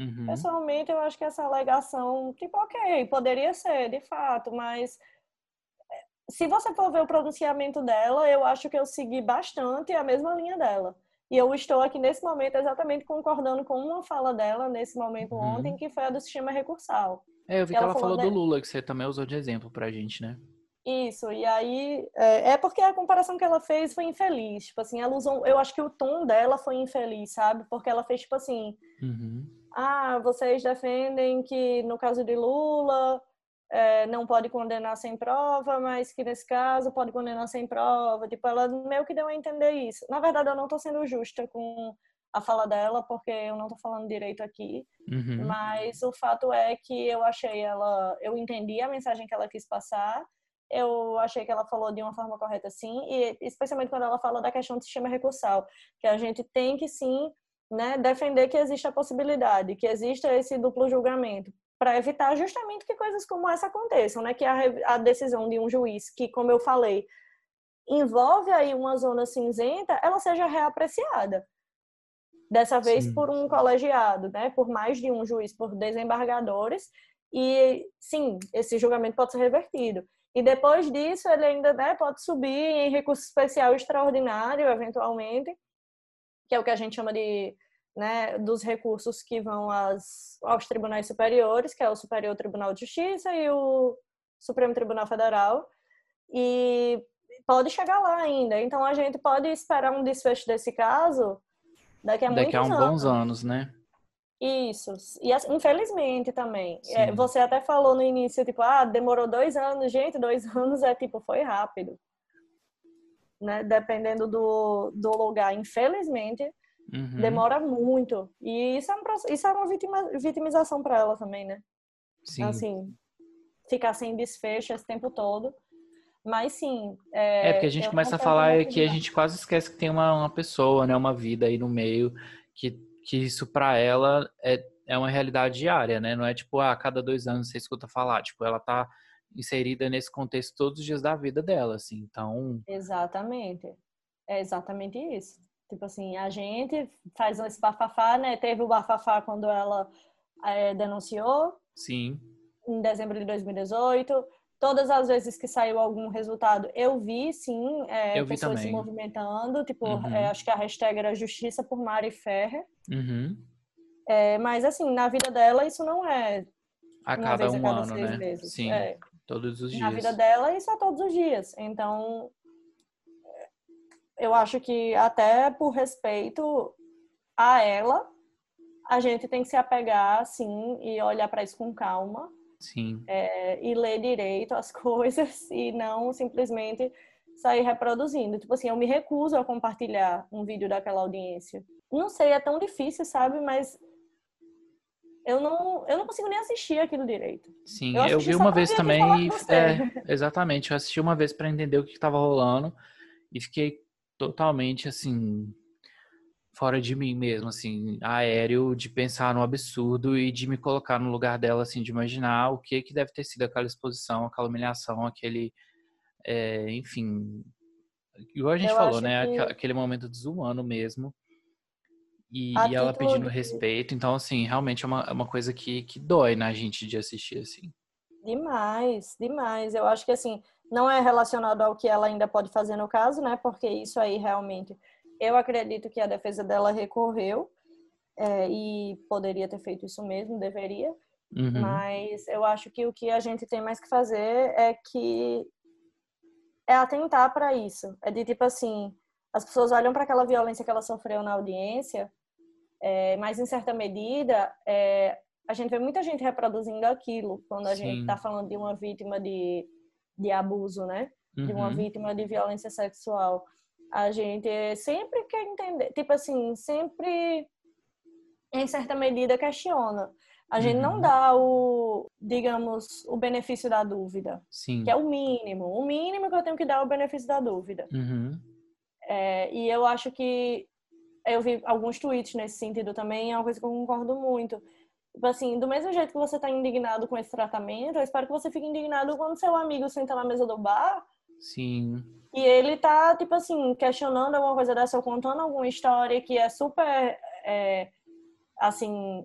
Speaker 2: uhum. Pessoalmente, eu acho que essa alegação, tipo, ok, poderia ser, de fato, mas é, se você for ver o pronunciamento dela, eu acho que eu segui bastante a mesma linha dela. E eu estou aqui nesse momento exatamente concordando com uma fala dela nesse momento uhum. ontem, que foi a do sistema recursal.
Speaker 1: É, eu vi que, que ela, ela falou, falou do Lula, que você também usou de exemplo pra gente, né?
Speaker 2: Isso, e aí é, é, porque a comparação que ela fez foi infeliz. Tipo assim, ela usou. Eu acho que o tom dela foi infeliz, sabe? Porque ela fez tipo assim.
Speaker 1: Uhum.
Speaker 2: Ah, vocês defendem que no caso de Lula é, não pode condenar sem prova, mas que nesse caso pode condenar sem prova. Tipo, ela meio que deu a entender isso. Na verdade, eu não tô sendo justa com a fala dela, porque eu não tô falando direito aqui.
Speaker 1: Uhum.
Speaker 2: Mas o fato é que eu achei ela. Eu entendi a mensagem que ela quis passar eu achei que ela falou de uma forma correta sim, e especialmente quando ela fala da questão do sistema recursal, que a gente tem que sim né, defender que existe a possibilidade, que exista esse duplo julgamento, para evitar justamente que coisas como essa aconteçam, né, que a, a decisão de um juiz, que como eu falei, envolve aí uma zona cinzenta, ela seja reapreciada. Dessa vez sim. por um colegiado, né? Por mais de um juiz, por desembargadores. E sim, esse julgamento pode ser revertido. E depois disso, ele ainda né, pode subir em recurso especial extraordinário, eventualmente, que é o que a gente chama de né, dos recursos que vão às, aos tribunais superiores, que é o Superior Tribunal de Justiça e o Supremo Tribunal Federal. E pode chegar lá ainda. Então a gente pode esperar um desfecho desse caso daqui a
Speaker 1: daqui a uns
Speaker 2: bons
Speaker 1: anos, né?
Speaker 2: Isso. E assim, infelizmente também. É, você até falou no início, tipo, ah, demorou dois anos. Gente, dois anos é tipo, foi rápido. Né? Dependendo do, do lugar. Infelizmente, uhum. demora muito. E isso é, um, isso é uma vitima, vitimização para ela também, né? Sim. Assim, ficar sem desfecho esse tempo todo. Mas sim.
Speaker 1: É, é porque a gente começa a falar que a gente quase esquece que tem uma, uma pessoa, né? Uma vida aí no meio que que isso para ela é, é uma realidade diária, né? Não é tipo, ah, a cada dois anos você escuta falar. Tipo, ela tá inserida nesse contexto todos os dias da vida dela, assim. Então.
Speaker 2: Exatamente. É exatamente isso. Tipo assim, a gente faz esse bafafá, né? Teve o bafafá quando ela é, denunciou.
Speaker 1: Sim.
Speaker 2: Em dezembro de 2018 todas as vezes que saiu algum resultado, eu vi, sim, é,
Speaker 1: eu vi
Speaker 2: pessoas
Speaker 1: também.
Speaker 2: se movimentando. Tipo, uhum. é, acho que a hashtag era Justiça por Mari Ferrer.
Speaker 1: Uhum.
Speaker 2: É, mas, assim, na vida dela, isso não é
Speaker 1: a cada um a cada ano, né? Meses. Sim, é. todos os dias.
Speaker 2: Na vida dela, isso é todos os dias. Então, eu acho que até por respeito a ela, a gente tem que se apegar, sim, e olhar para isso com calma
Speaker 1: Sim.
Speaker 2: É, e ler direito as coisas e não simplesmente sair reproduzindo. Tipo assim, eu me recuso a compartilhar um vídeo daquela audiência. Não sei, é tão difícil, sabe? Mas eu não, eu não consigo nem assistir aquilo direito.
Speaker 1: Sim, eu, eu vi uma vez também. É, exatamente, eu assisti uma vez para entender o que estava rolando e fiquei totalmente assim fora de mim mesmo, assim, aéreo, de pensar no absurdo e de me colocar no lugar dela, assim, de imaginar o que que deve ter sido aquela exposição, aquela humilhação, aquele, é, enfim, igual a gente Eu falou, né, que... aquele momento desumano mesmo, e, e ela pedindo respeito, então, assim, realmente é uma, é uma coisa que, que dói na gente de assistir, assim.
Speaker 2: Demais, demais. Eu acho que, assim, não é relacionado ao que ela ainda pode fazer no caso, né, porque isso aí realmente eu acredito que a defesa dela recorreu é, e poderia ter feito isso mesmo, deveria. Uhum. Mas eu acho que o que a gente tem mais que fazer é que é atentar para isso. É de tipo assim, as pessoas olham para aquela violência que ela sofreu na audiência, é, mas em certa medida é, a gente vê muita gente reproduzindo aquilo quando a Sim. gente está falando de uma vítima de, de abuso, né? Uhum. De uma uhum. vítima de violência sexual a gente sempre quer entender, tipo assim, sempre em certa medida questiona. A gente uhum. não dá o, digamos, o benefício da dúvida.
Speaker 1: Sim.
Speaker 2: Que é o mínimo. O mínimo que eu tenho que dar é o benefício da dúvida.
Speaker 1: Uhum.
Speaker 2: É, e eu acho que eu vi alguns tweets nesse sentido também, é uma coisa que eu concordo muito. Tipo assim, do mesmo jeito que você está indignado com esse tratamento, eu espero que você fique indignado quando seu amigo senta na mesa do bar
Speaker 1: Sim.
Speaker 2: E ele tá, tipo assim, questionando alguma coisa dessa, ou contando alguma história que é super, é, assim,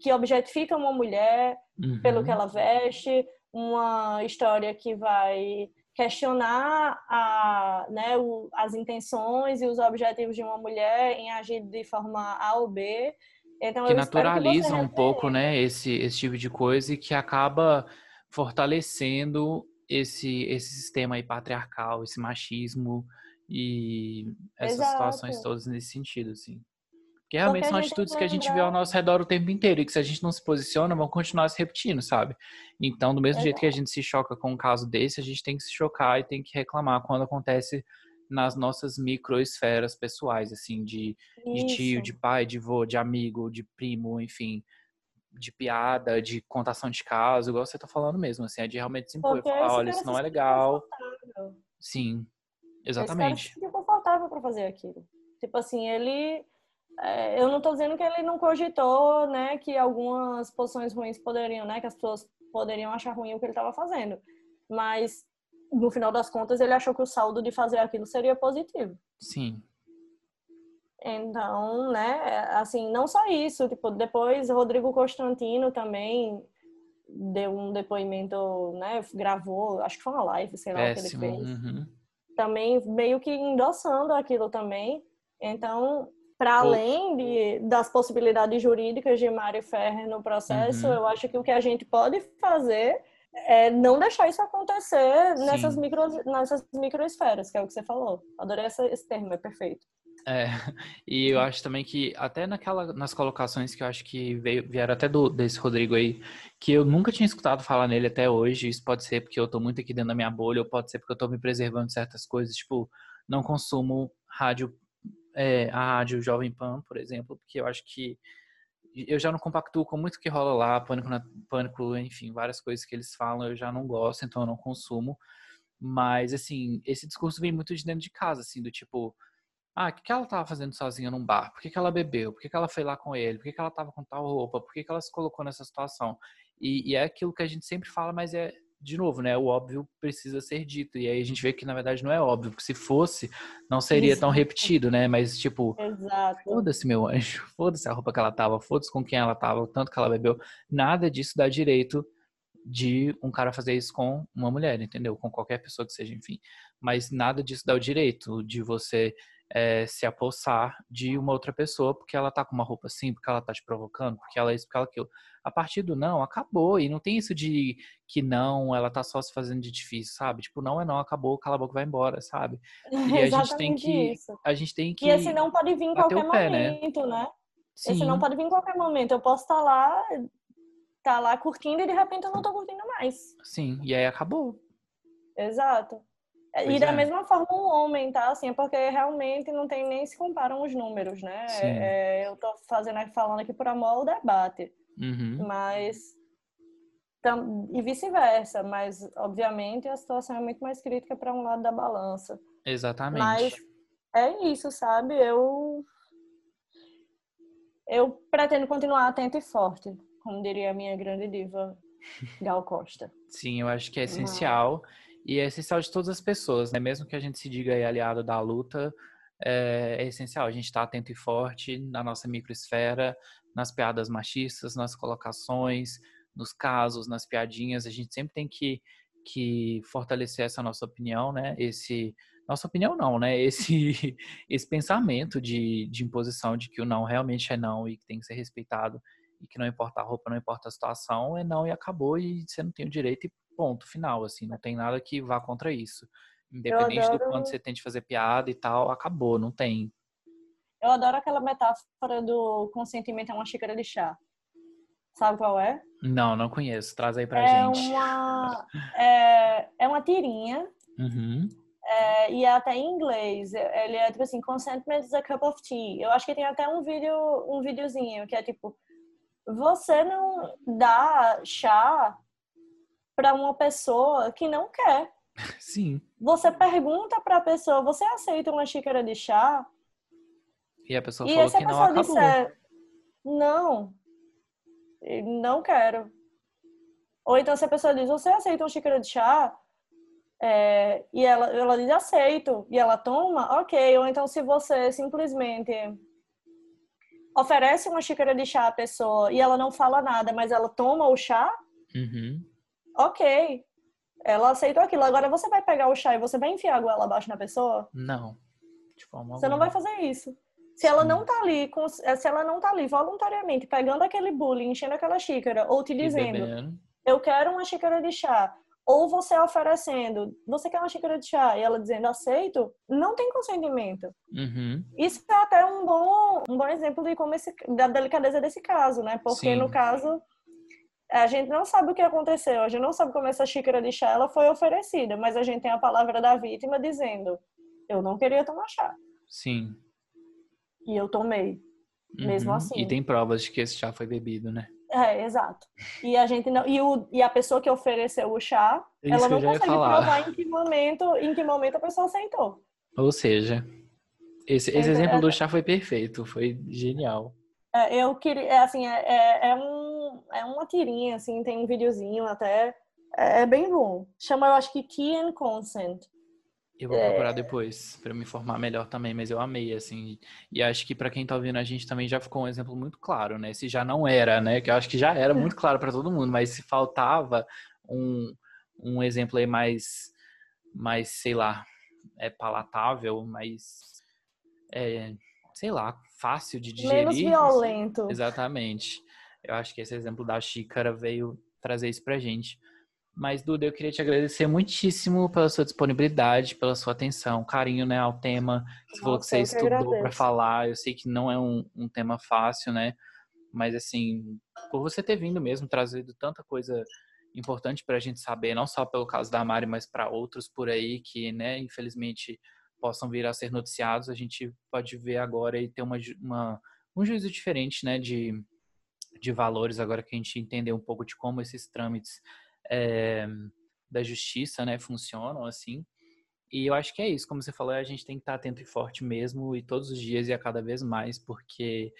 Speaker 2: que objetifica uma mulher uhum. pelo que ela veste, uma história que vai questionar a, né, o, as intenções e os objetivos de uma mulher em agir de forma A ou B. Então,
Speaker 1: que naturaliza que um pouco, né, esse, esse tipo de coisa e que acaba fortalecendo esse, esse sistema aí patriarcal, esse machismo e essas Exato. situações todas nesse sentido, assim. Porque realmente Porque são atitudes que a gente vê ao nosso redor o tempo inteiro e que se a gente não se posiciona, vão continuar se repetindo, sabe? Então, do mesmo Exato. jeito que a gente se choca com um caso desse, a gente tem que se chocar e tem que reclamar quando acontece nas nossas microesferas pessoais, assim, de, de tio, de pai, de vô, de amigo, de primo, enfim de piada, de contação de caso, igual você tá falando mesmo, assim, é de realmente se impor, falar, olha, isso não é legal. Sim, exatamente.
Speaker 2: Esse confortável para fazer aquilo. Tipo assim, ele é, eu não tô dizendo que ele não cogitou, né, que algumas posições ruins poderiam, né, que as pessoas poderiam achar ruim o que ele estava fazendo. Mas no final das contas ele achou que o saldo de fazer aquilo seria positivo.
Speaker 1: Sim.
Speaker 2: Então, né, assim, não só isso, tipo, depois Rodrigo Constantino também deu um depoimento, né, gravou, acho que foi uma live, sei lá Péssimo. o que ele fez. Uhum. Também meio que endossando aquilo também. Então, para além de, das possibilidades jurídicas de Mário Ferrer no processo, uhum. eu acho que o que a gente pode fazer é não deixar isso acontecer nessas, micro, nessas microesferas, que é o que você falou. Adorei esse termo, é perfeito.
Speaker 1: É, e eu acho também que até naquela, nas colocações que eu acho que veio, vieram até do, desse Rodrigo aí, que eu nunca tinha escutado falar nele até hoje, isso pode ser porque eu tô muito aqui dentro da minha bolha, ou pode ser porque eu tô me preservando de certas coisas, tipo, não consumo rádio, é, a rádio Jovem Pan, por exemplo, porque eu acho que eu já não compactuo com muito que rola lá, pânico, na, pânico, enfim, várias coisas que eles falam, eu já não gosto, então eu não consumo. Mas, assim, esse discurso vem muito de dentro de casa, assim, do tipo, ah, o que, que ela estava fazendo sozinha num bar? Por que, que ela bebeu? Por que, que ela foi lá com ele? Por que, que ela estava com tal roupa? Por que, que ela se colocou nessa situação? E, e, é aquilo que a gente sempre fala, mas é, de novo, né? O óbvio precisa ser dito. E aí a gente vê que, na verdade, não é óbvio, porque se fosse, não seria Exato. tão repetido, né? Mas, tipo, foda-se, meu anjo, foda-se a roupa que ela tava, foda-se com quem ela tava, o tanto que ela bebeu. Nada disso dá direito de um cara fazer isso com uma mulher, entendeu? Com qualquer pessoa que seja, enfim. Mas nada disso dá o direito de você é, se apossar de uma outra pessoa porque ela tá com uma roupa assim, porque ela tá te provocando, porque ela é isso, porque ela é aquilo. A partir do não, acabou. E não tem isso de que não, ela tá só se fazendo de difícil, sabe? Tipo, não é não, acabou, cala a boca, vai embora, sabe?
Speaker 2: E a gente tem que.
Speaker 1: Isso. A gente tem que.
Speaker 2: E esse não pode vir em qualquer pé, né? momento, né? né? Esse não pode vir em qualquer momento. Eu posso estar tá lá, tá lá curtindo e de repente eu não tô curtindo mais.
Speaker 1: Sim, e aí acabou.
Speaker 2: Exato. Pois e da é. mesma forma um homem, tá? Assim, é porque realmente não tem nem se comparam os números, né? É, eu tô fazendo falando aqui por amor ao debate. Uhum. Mas e vice-versa, mas obviamente a situação é muito mais crítica para um lado da balança.
Speaker 1: Exatamente.
Speaker 2: Mas é isso, sabe? Eu eu pretendo continuar atento e forte, como diria a minha grande diva Gal Costa.
Speaker 1: Sim, eu acho que é essencial. Mas e é essencial de todas as pessoas, né? Mesmo que a gente se diga aí aliado da luta, é, é essencial a gente estar tá atento e forte na nossa microesfera, nas piadas machistas, nas colocações, nos casos, nas piadinhas. A gente sempre tem que, que fortalecer essa nossa opinião, né? Esse nossa opinião não, né? Esse esse pensamento de, de imposição de que o não realmente é não e que tem que ser respeitado e que não importa a roupa, não importa a situação, é não e acabou e você não tem o direito e ponto final, assim, não tem nada que vá contra isso. Independente adoro... do quanto você tente fazer piada e tal, acabou, não tem.
Speaker 2: Eu adoro aquela metáfora do consentimento é uma xícara de chá. Sabe qual é?
Speaker 1: Não, não conheço. Traz aí pra
Speaker 2: é
Speaker 1: gente.
Speaker 2: Uma, é, é uma tirinha.
Speaker 1: Uhum.
Speaker 2: É, e é até em inglês. Ele é tipo assim, consentment is a cup of tea. Eu acho que tem até um vídeo, um videozinho que é tipo, você não dá chá para uma pessoa que não quer.
Speaker 1: Sim.
Speaker 2: Você pergunta para a pessoa, você aceita uma xícara de chá?
Speaker 1: E a pessoa e falou que não acabou. Disser,
Speaker 2: não, não quero. Ou então se a pessoa diz, você aceita uma xícara de chá? É, e ela, ela diz, aceito. E ela toma, ok. Ou então se você simplesmente oferece uma xícara de chá à pessoa e ela não fala nada, mas ela toma o chá,
Speaker 1: uhum
Speaker 2: ok, ela aceitou aquilo. Agora você vai pegar o chá e você vai enfiar a goela abaixo na pessoa?
Speaker 1: Não.
Speaker 2: você não vai fazer isso. Se ela não tá ali, se ela não tá ali voluntariamente pegando aquele bule, enchendo aquela xícara, ou te dizendo, eu quero uma xícara de chá, ou você oferecendo, você quer uma xícara de chá, e ela dizendo aceito, não tem consentimento.
Speaker 1: Uhum.
Speaker 2: Isso é até um bom, um bom exemplo de como esse, da delicadeza desse caso, né? Porque Sim. no caso a gente não sabe o que aconteceu, a gente não sabe como essa xícara de chá ela foi oferecida, mas a gente tem a palavra da vítima dizendo: eu não queria tomar chá.
Speaker 1: Sim.
Speaker 2: E eu tomei, uhum. mesmo assim.
Speaker 1: E tem provas de que esse chá foi bebido, né?
Speaker 2: É, exato. E a gente não, e, o, e a pessoa que ofereceu o chá, Isso ela não consegue provar em que momento, em que momento a pessoa aceitou.
Speaker 1: Ou seja, esse, esse exemplo do chá foi perfeito, foi genial.
Speaker 2: É, eu queria, é, assim, é, é, é, um, é uma tirinha, assim, tem um videozinho até, é, é, bem bom. Chama, eu acho que Key and Consent.
Speaker 1: Eu vou procurar é... depois para me informar melhor também, mas eu amei assim. E acho que para quem tá ouvindo a gente também já ficou um exemplo muito claro, né? Se já não era, né? Que eu acho que já era muito claro para todo mundo, mas se faltava um, um exemplo aí mais mais, sei lá, é palatável, mais é, sei lá, fácil de digerir.
Speaker 2: Menos violento.
Speaker 1: Exatamente. Eu acho que esse exemplo da xícara veio trazer isso pra gente. Mas, Duda, eu queria te agradecer muitíssimo pela sua disponibilidade, pela sua atenção, carinho né, ao tema. Você Nossa, falou que você estudou para falar. Eu sei que não é um, um, tema fácil, né? Mas, assim, por você ter vindo mesmo, trazido tanta coisa importante para a gente saber, não só pelo caso da Mari, mas para outros por aí que, né, infelizmente, possam vir a ser noticiados, a gente pode ver agora e ter uma, uma um juízo diferente, né, de, de valores, agora que a gente entender um pouco de como esses trâmites é, da justiça, né, funcionam, assim. E eu acho que é isso, como você falou, a gente tem que estar atento e forte mesmo, e todos os dias e a cada vez mais, porque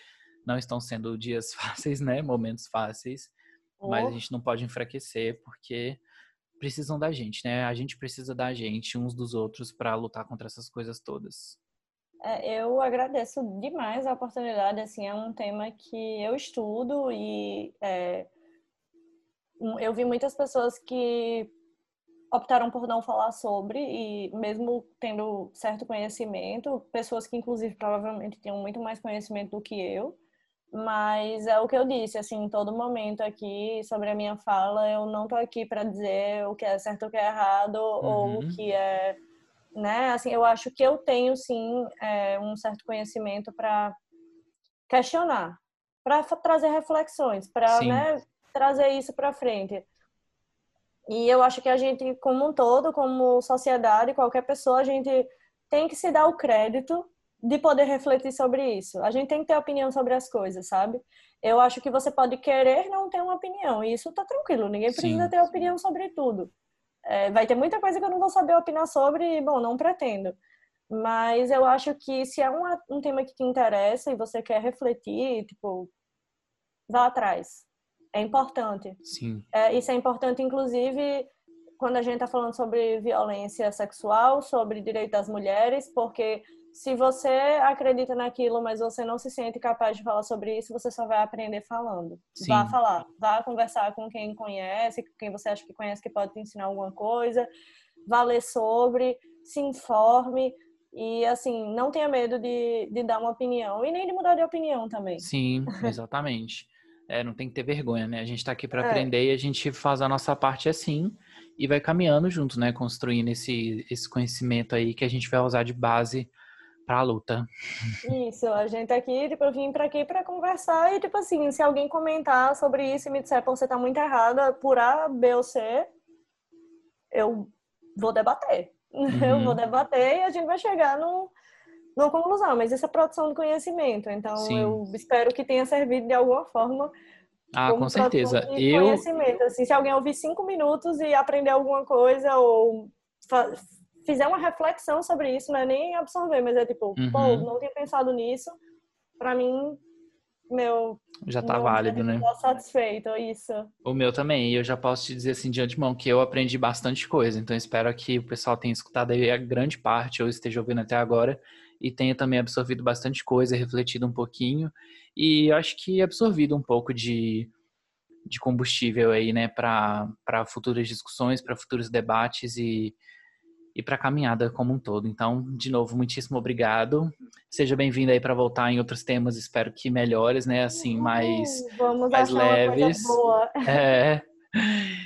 Speaker 1: não estão sendo dias fáceis, né, momentos fáceis, oh. mas a gente não pode enfraquecer, porque precisam da gente, né? A gente precisa da gente, uns dos outros, para lutar contra essas coisas todas.
Speaker 2: É, eu agradeço demais a oportunidade, assim, é um tema que eu estudo e é, eu vi muitas pessoas que optaram por não falar sobre e mesmo tendo certo conhecimento, pessoas que inclusive provavelmente tinham muito mais conhecimento do que eu, mas é o que eu disse, assim, em todo momento aqui sobre a minha fala, eu não tô aqui para dizer o que é certo o que é errado uhum. ou o uhum. que é, né? Assim, eu acho que eu tenho sim é, um certo conhecimento para questionar, para trazer reflexões, para né, trazer isso para frente. E eu acho que a gente, como um todo, como sociedade, qualquer pessoa, a gente tem que se dar o crédito de poder refletir sobre isso. A gente tem que ter opinião sobre as coisas, sabe? Eu acho que você pode querer não ter uma opinião, e isso tá tranquilo, ninguém precisa sim, ter opinião sobre tudo. É, vai ter muita coisa que eu não vou saber opinar sobre, e, bom, não pretendo. Mas eu acho que se é um, um tema que te interessa e você quer refletir, tipo, vá atrás. É importante.
Speaker 1: Sim.
Speaker 2: É, isso é importante, inclusive, quando a gente está falando sobre violência sexual, sobre direito das mulheres, porque se você acredita naquilo, mas você não se sente capaz de falar sobre isso, você só vai aprender falando. Sim. Vá falar, vá conversar com quem conhece, quem você acha que conhece que pode te ensinar alguma coisa, vá ler sobre, se informe e assim, não tenha medo de, de dar uma opinião e nem de mudar de opinião também.
Speaker 1: Sim, exatamente. é, não tem que ter vergonha, né? A gente está aqui para é. aprender e a gente faz a nossa parte assim e vai caminhando junto, né? Construindo esse, esse conhecimento aí que a gente vai usar de base para a luta.
Speaker 2: Isso, a gente tá aqui, tipo, eu vim para aqui para conversar e, tipo assim, se alguém comentar sobre isso e me disser, você tá muito errada por A, B ou C, eu vou debater. Uhum. Eu vou debater e a gente vai chegar num, numa conclusão, mas isso é produção de conhecimento, então Sim. eu espero que tenha servido de alguma forma
Speaker 1: ah, com certeza. Eu...
Speaker 2: Conhecimento. Assim, se alguém ouvir cinco minutos e aprender alguma coisa ou fizer uma reflexão sobre isso, não é nem absorver, mas é tipo, uhum. pô, não tinha pensado nisso. Para mim, meu.
Speaker 1: Já tá válido, né?
Speaker 2: Tá satisfeito, isso.
Speaker 1: O meu também. E eu já posso te dizer assim de antemão que eu aprendi bastante coisa. Então espero que o pessoal tenha escutado aí a grande parte ou esteja ouvindo até agora e tenha também absorvido bastante coisa, refletido um pouquinho. E acho que absorvido um pouco de, de combustível aí, né, para futuras discussões, para futuros debates e e para a caminhada como um todo. Então, de novo, muitíssimo obrigado. Seja bem-vindo aí para voltar em outros temas, espero que melhores, né? Assim, mais,
Speaker 2: Vamos
Speaker 1: mais leves.
Speaker 2: boa.
Speaker 1: É.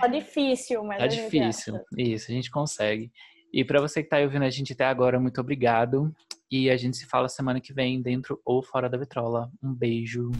Speaker 2: Tá difícil, mas.
Speaker 1: Tá difícil. Isso, a gente consegue. E para você que está ouvindo a gente até agora, muito obrigado. E a gente se fala semana que vem, dentro ou fora da vitrola. Um beijo.